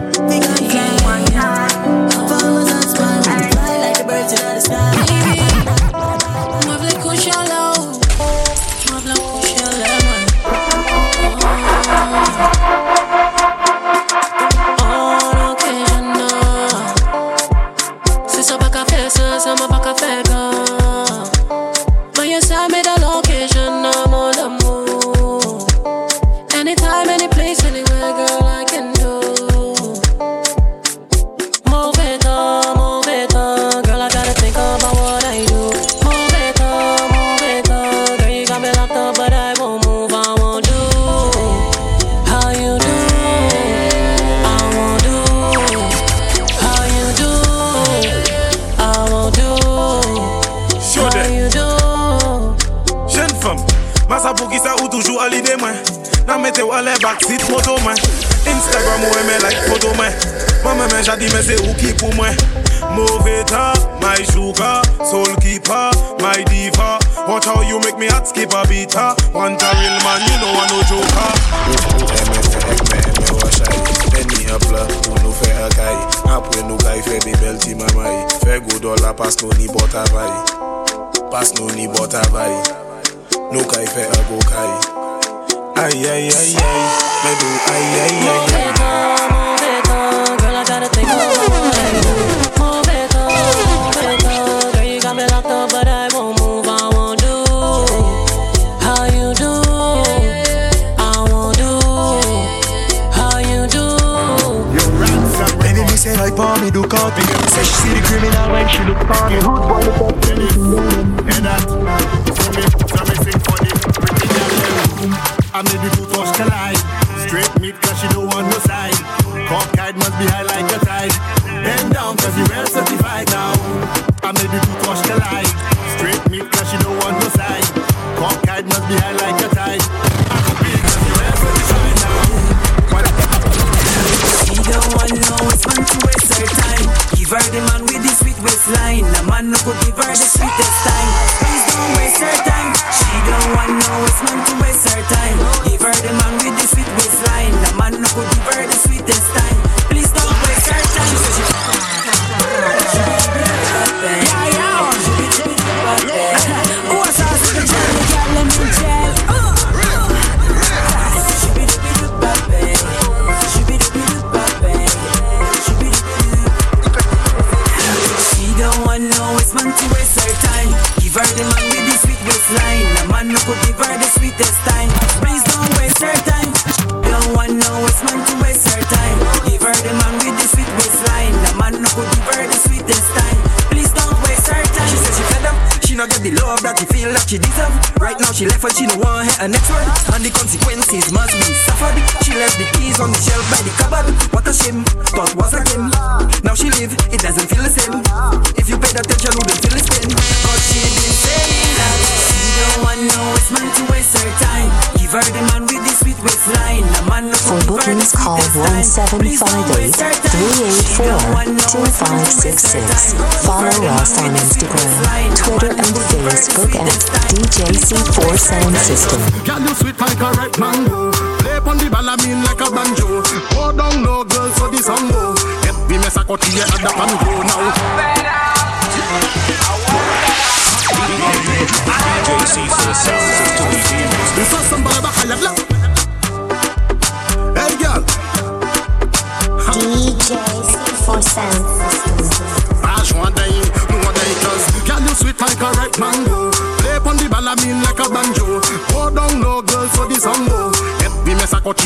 [SPEAKER 23] go dola pas nou ni bota vay Pas nou ni bota vay Nou kay fe a go kay Ay ay ay ay Me do ay ay ay
[SPEAKER 33] Move it on, move it on, girl, I gotta think I do. Move it on, move it on, girl, you got me locked up, but I won't move, I won't do. How you do? I won't do. How you do?
[SPEAKER 34] Enemy say like for me do she see the criminal when she look for me Hood boy look up to me
[SPEAKER 30] Hear that? So me, so me sing for the pretty girl. I made the two touch the line. Straight meat cause she don't want no side. Cockeyed must be high like a tide.
[SPEAKER 6] 1758-384-2566. Follow us on Instagram, Twitter, and Facebook at DJC4 Sound System.
[SPEAKER 30] Girl, you sweet like a mango. Play the balamin like a banjo. So go. Get me mess the.
[SPEAKER 35] DJC4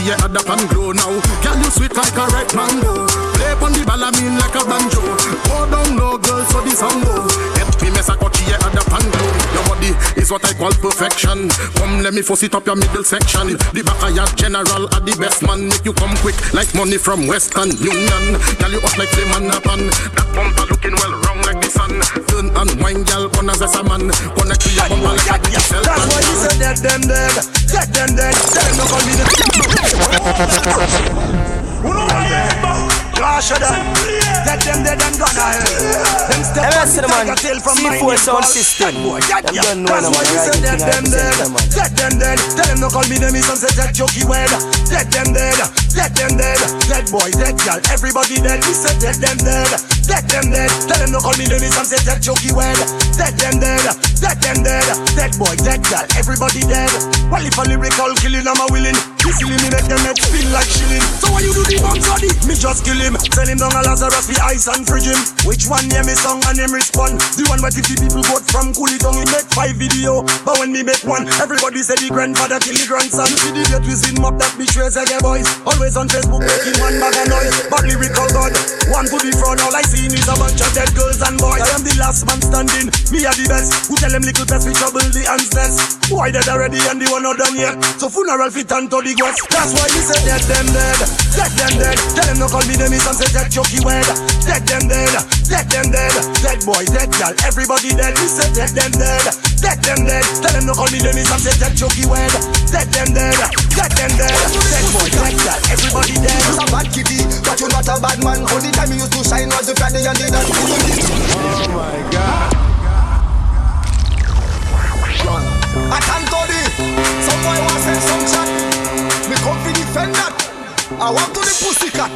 [SPEAKER 30] mess a cut here at the now. Girl, you sweet like a ripe mango. Play on the balamin like a banjo. Go down low, girl, so the song go. Get me mess a cut here at the pango. Your body is what I call perfection. Come, let me force it up your middle section. The back of your general are the best man. Make you come quick like money from Western Union. Girl, you up like flame on a pan. That bumper looking well the sun. Turn and wine, girl, on as a man. Connect to your bumper like a digital
[SPEAKER 22] That's why you say dead them dead, dead them dead. Tell them no call me the. Who know what I am? Josh Adam, dead them dead and gone to hell. Them step
[SPEAKER 12] Hey,
[SPEAKER 22] on
[SPEAKER 12] listen,
[SPEAKER 22] the
[SPEAKER 12] man.
[SPEAKER 22] from my
[SPEAKER 12] C4 sound system.
[SPEAKER 22] Dead
[SPEAKER 12] Them
[SPEAKER 22] yeah.
[SPEAKER 12] done know
[SPEAKER 22] That's
[SPEAKER 12] them,
[SPEAKER 22] why you
[SPEAKER 12] man.
[SPEAKER 22] dead them dead,
[SPEAKER 12] center,
[SPEAKER 22] dead them dead. Tell them no call me them some say dead jokey word. Dead them dead, dead them dead. Dead boy, dead girl, everybody dead. We say dead them dead, Dead them dead. Tell them no call me Dennis and say that jokey word. Dead them dead. Dead them dead. Dead boy, dead girl, everybody dead. Well if a lyrical killing, I'm a willing. This silly me make them head feel like shilling. So why you do the bomb body? Me just kill him. Send him down a Lazarus for ice and fridge him. Which one hear me song and him respond? The one where 50 people vote from cool it down. He make five video, but when me make one, everybody say the grandfather kill the grandson. See the get with him up that betrays again boys. Always on Facebook making one bag of noise. But lyrical god, one the front. All I see is a bunch of dead girls and boys. I am the last man standing. Me are the best. Who tell them little best we trouble the ants nest? Why dead already and the one not done yet? So funeral fit and to the grass. That's why we say dead them dead. Dead them dead. Tell them no call me them is and say dead chucky word. Dead them dead. Dead them dead. Dead boy, dead girl, everybody dead. We say dead them dead. Dead them dead. Tell them no call me them is and say dead chucky word. Dead them dead. Dead them dead. Dead boy, dead girl, everybody dead.
[SPEAKER 36] You're a bad kitty, but you're not a bad man. Only time you used to shine was the Friday and the dance.
[SPEAKER 22] Oh my god.
[SPEAKER 36] I can't go there. Some boy want send some chat. Defend that. I want to the pussycat.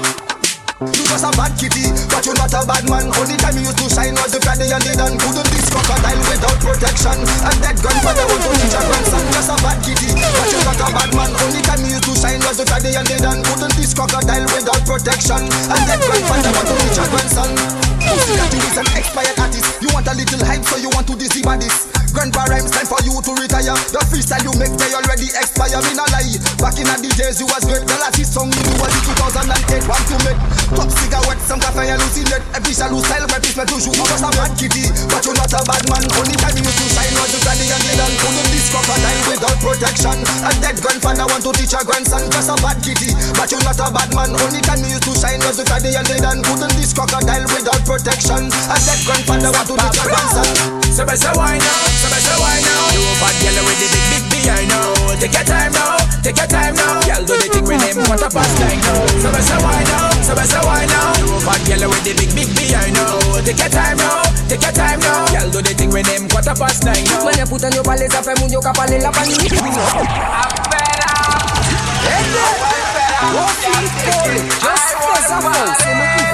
[SPEAKER 36] You just a bad kitty, but you're not a bad man. Only time you used to shine was the Friday and the dance. Couldn't this crocodile without protection. And that grandfather want to teach a grandson. Just a bad kitty, but you're not a bad man. Only time you used to shine was the Friday and the dance. Couldn't this crocodile without protection. And that grandfather want to teach a grandson. Pussy you is an expired artist. You want a little hype, so you want to dizzy bodies. Grandpa rhymes time for you to retire. The freestyle you make they already expire. Me not lie. Back in the days you was great. The last song you do was in 2008. Want to make top cigarette, some cafe hallucinate. Every shallow style replacement to shoot. Just a bad kitty, but you're not a bad man. Only time you used to shine was the granny and the land. Couldn't this crocodile without protection. A dead grandfather want to teach a grandson. Just a bad kitty, but you're not a bad man. Only time you used to shine was the granny and the land. Couldn't this crocodile without protection. A dead grandfather want to teach a grandson.
[SPEAKER 16] So I say why now? So I say why now? You bad girl with the big big behind now. Take your time now, take your time now. Girl do the thing with him, what a pass like now. So I say why now? So I say why now? You bad girl with the big big behind now. Take your time now, take your time now. Girl do the thing with him, what a pass like now.
[SPEAKER 37] Mwenye puta nyo pale za fe moun yo ka pale la pani Just fez a fou Se mwen ki vwe chwe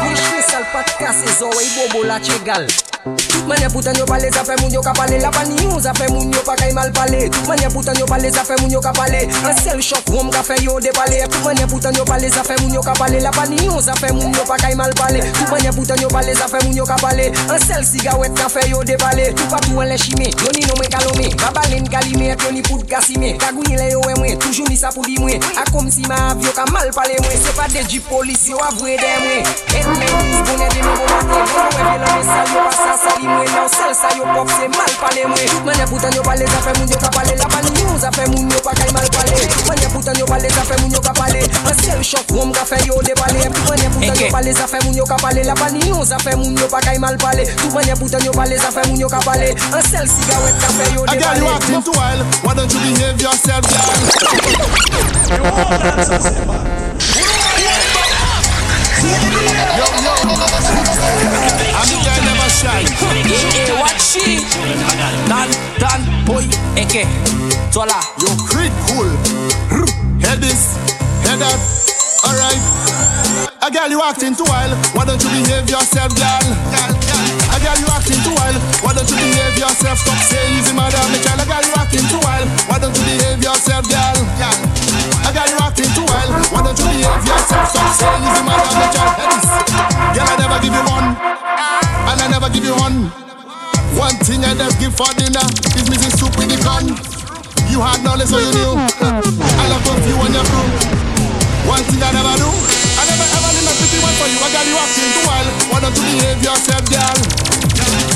[SPEAKER 37] sal pat kase zo E bobo la Tout Manye poutan yo pale zafè moun yo ka pale. La pa ni yon zafè moun yo pa kay mal pale. Manye poutan yo pale zafè moun yo ka pale. An sel chok wom ka fe yo de pale Manye poutan yo pale zafè moun yo ka pale. La pa ni yon zafè moun yo pa kay mal pale. Manye poutan yo pale zafè moun yo ka pale. An sel sigawet ka fè yo de pale Tou patou an le chime, yo ni nome kalome Babalen kalime, yo ni poud kasime Kagouye le yo we mwen, toujou ni sa pou di mwen. A kom si ma av yo ka mal pale mwen. Se pa de di polis yo avwe de mwen. En men dis bonen de mwen bon mate Bono e velan me sal yo pa sa sali mwen. Nan sel sa yo pop se mal pale mwen Tout manye putan yo pale, sa fe moun yo ka pale La pani yon, sa fe moun yo pa kay mal pale Tout manye putan yo pale, sa fe moun yo ka pale An sel shot rom ka fe yo depale Tout manye putan yo pale, sa fe moun yo ka pale La pani yon, sa fe moun yo pa kay mal pale Tout manye putan yo pale, sa fe moun yo ka pale An sel sigawet ka fe yo
[SPEAKER 35] A girl you acting too wild, why don't you behave yourself, girl? You all dancers, Yo, yo, I'm the girl never shy.
[SPEAKER 16] Eh, what she? Dan, dan, boy, eke, tola.
[SPEAKER 35] Yo, creep cool. Head this, head that. Alright. A girl you acting too wild, why don't you behave yourself, girl? A girl you acting too wild, why don't you behave yourself? Stop saying easy, madam. A girl, a girl you acting too wild, why don't you behave yourself, girl? A girl you acting too wild, why don't you behave yourself? Stop saying easy, madam. Head this. Girl, I never give you one, and I never give you one. One thing I just give for dinner is missing soup with the gun. You had knowledge, so you knew. I love both you and your crew. One thing I never do, I never ever leave my pretty one for you. I got you acting too wild. Why don't you behave yourself, girl?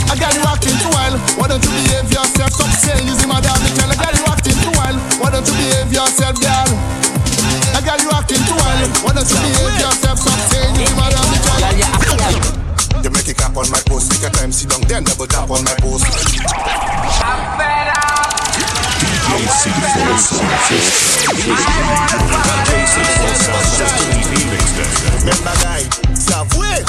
[SPEAKER 35] I got you acting too wild. Why don't you behave yourself? Stop saying see my damn girl. I got you acting too wild. Why don't you behave yourself, girl? I got you acting too wild. Why don't you behave yourself? Stop saying see my damn girl.
[SPEAKER 25] You make it clap on my post, take your time, sit down, then double tap on my post. I'm fed up.
[SPEAKER 1] Remember guy,
[SPEAKER 25] wait.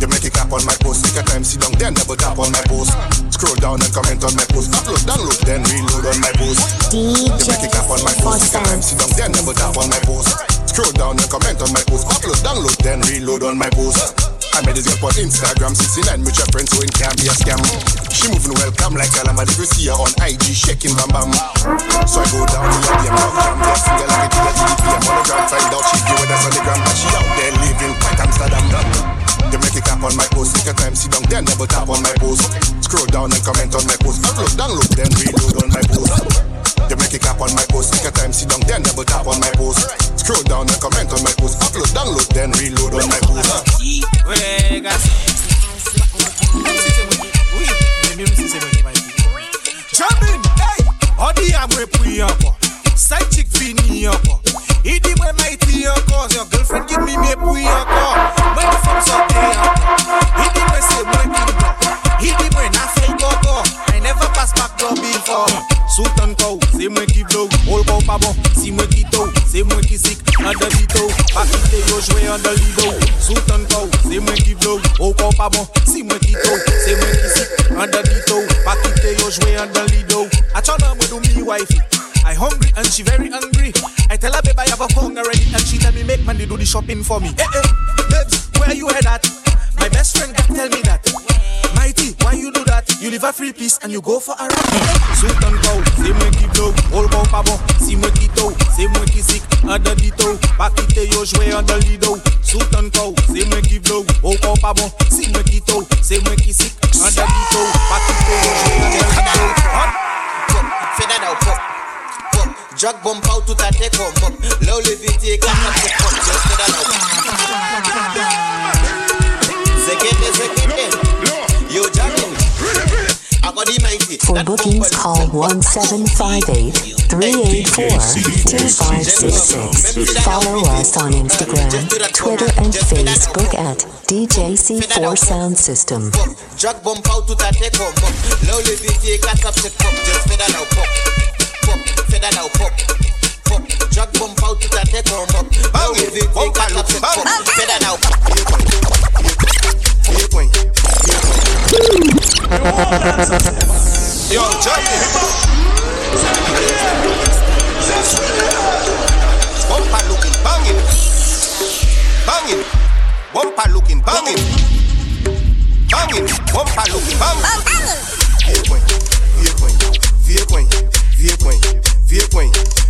[SPEAKER 25] You make it clap on my post, take your time, sit down, then double tap on my post. Scroll down and comment on my post. Upload, download, then reload on my post. You make it clap on my post, take your time, sit down, then double tap on my post.
[SPEAKER 10] Scroll down and comment on my post. Upload, download, then reload on my post. I made this girl on Instagram 69 with your friends so it can't be a scam. She moving welcome like Alama. If you see her on IG shaking bam bam. So I go down your DM, come jam, just feel like a GDP. I'm on the ground, find out she us on the gram, but she out there living quite Amsterdam. They make it tap on my post, take a time, sit down, then never tap on my post. Scroll down and comment on my post. Upload, download, then reload on my post. They make it clap on my post, take a time, sit down, then double tap on my post. Scroll down and comment on my post. Upload, download, then reload on my post.
[SPEAKER 38] Jumping, hey, odi amwe pui yako. Side chick fini yako. Idi mwe mighty yako. Your girlfriend give me me pui yako. Mwen from sote yako. Idi mwe se mwe Hit the brain, I say go go. I never pass back door before. Sultan cow, c'est moi qui blow. All cow pas bon, si moi qui tow, c'est moi qui sick. Under Vito, pas quitté yo jouer under Lido. Sultan cow, c'est moi qui blow. All cow pas bon, si moi qui tow, c'est moi qui sick. Under Vito, pas quitté yo jouer under Lido. I turn on with me wifey. I hungry and she very angry. I tell her babe I have a hunger already and she tell me make money do the shopping for me. Eh eh, babes, where you at? My best friend can tell me free piece and you go for a ride. Sultan cow, c'est moi qui blow. All cow pas bon, c'est moi qui tow. C'est moi qui sick, under the toe. Pas quitter yo jouer under the dough. Sultan cow, c'est moi qui blow. All cow pas bon, c'est moi qui tow. C'est moi qui sick, under the toe. Pas quitter yo jouer dough.
[SPEAKER 9] Fais that now, pop. Pop. Bump out tout à. Low. Just fais.
[SPEAKER 6] For bookings, call 1758 384 2566. Follow us on Instagram, Twitter, and Facebook at DJC4 Sound System.
[SPEAKER 9] Jack bomb out to that up. Here. Here. Here. Yo, tell
[SPEAKER 38] me.
[SPEAKER 9] Bumper looking banging. Banging. Bumper looking banging. Banging. Bumper looking banging.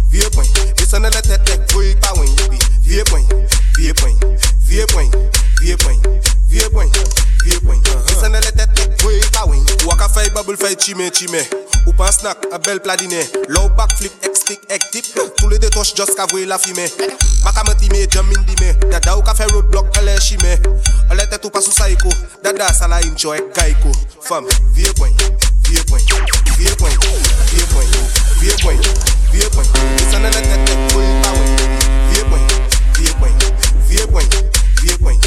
[SPEAKER 9] Vier It's another tech tech. Vier coin. Vier coin. Vier coin. Vie bwen, vie bwen Lisene le tet, bwen pa win
[SPEAKER 39] Waka fay babul fay chime chime Ou pan snack, a bel pladine Low back flip, ek stick, ek dip. Tou le detosh just ka vwe la fime Maka me time, jam in dime Dada ou ka fay roadblock, ale shime Ale tet ou pa sou saiko Dada sala incho ek gaiko Fam, vie bwen, vie bwen Vie bwen, vie bwen Vie bwen, vie bwen Lisene le tet, bwen pa win Vie bwen, vie bwen Vie bwen, vie
[SPEAKER 40] bwen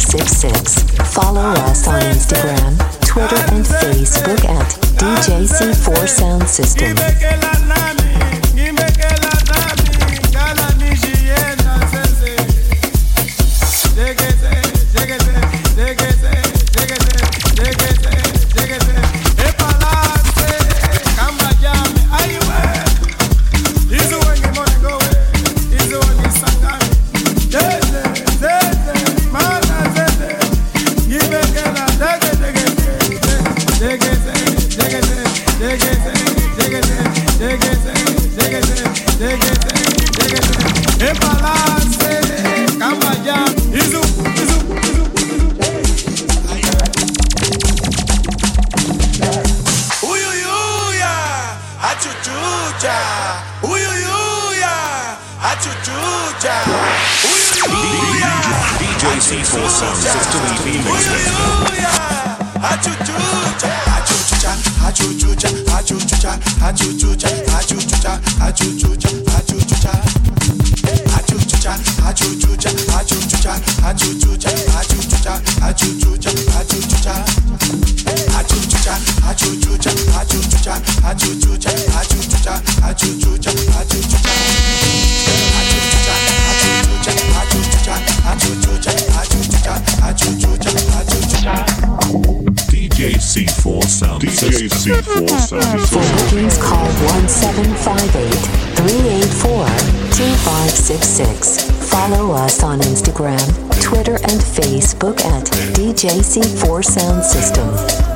[SPEAKER 40] 866. Follow us on Instagram, Twitter, and Facebook at DJC4 Sound System. Six. Follow us on Instagram, Twitter, and Facebook at DJC4 Sound System.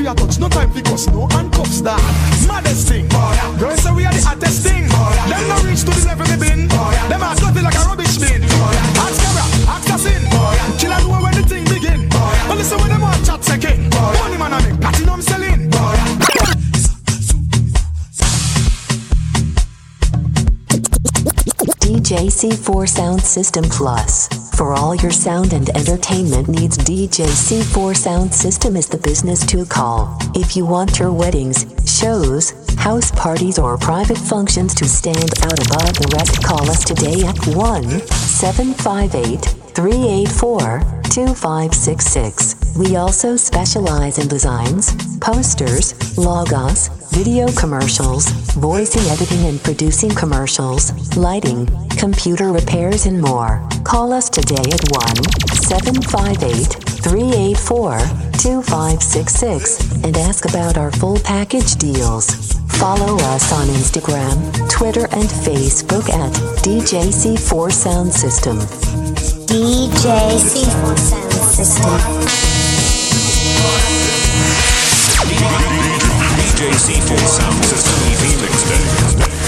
[SPEAKER 41] Me and I beg for your touch, no time for cuss, no handcuffs dog. Maddest thing, girls say we are the hottest thing. Them no reach to the level me been. Them are dirty like a rubbish bin. Ask Kara, ask Tassin. Kill a know when the thing begin. But listen when them want chat second. Money man I make platinum selling.
[SPEAKER 6] DJ C4 Sound System Plus. For all your sound and entertainment needs, DJ C4 Sound System is the business to call. If you want your weddings, shows, house parties, or private functions to stand out above the rest, call us today at 1 758 384 2566. We also specialize in designs, posters, logos, video commercials, voicing, editing, and producing commercials, lighting, computer repairs, and more. Call us today at 1 758 384 2566 and ask about our full package deals. Follow us on Instagram, Twitter, and Facebook at DJC4 Sound System.
[SPEAKER 42] DJC4 Sound System.
[SPEAKER 1] DJ C4 Sound System Phoenix Day.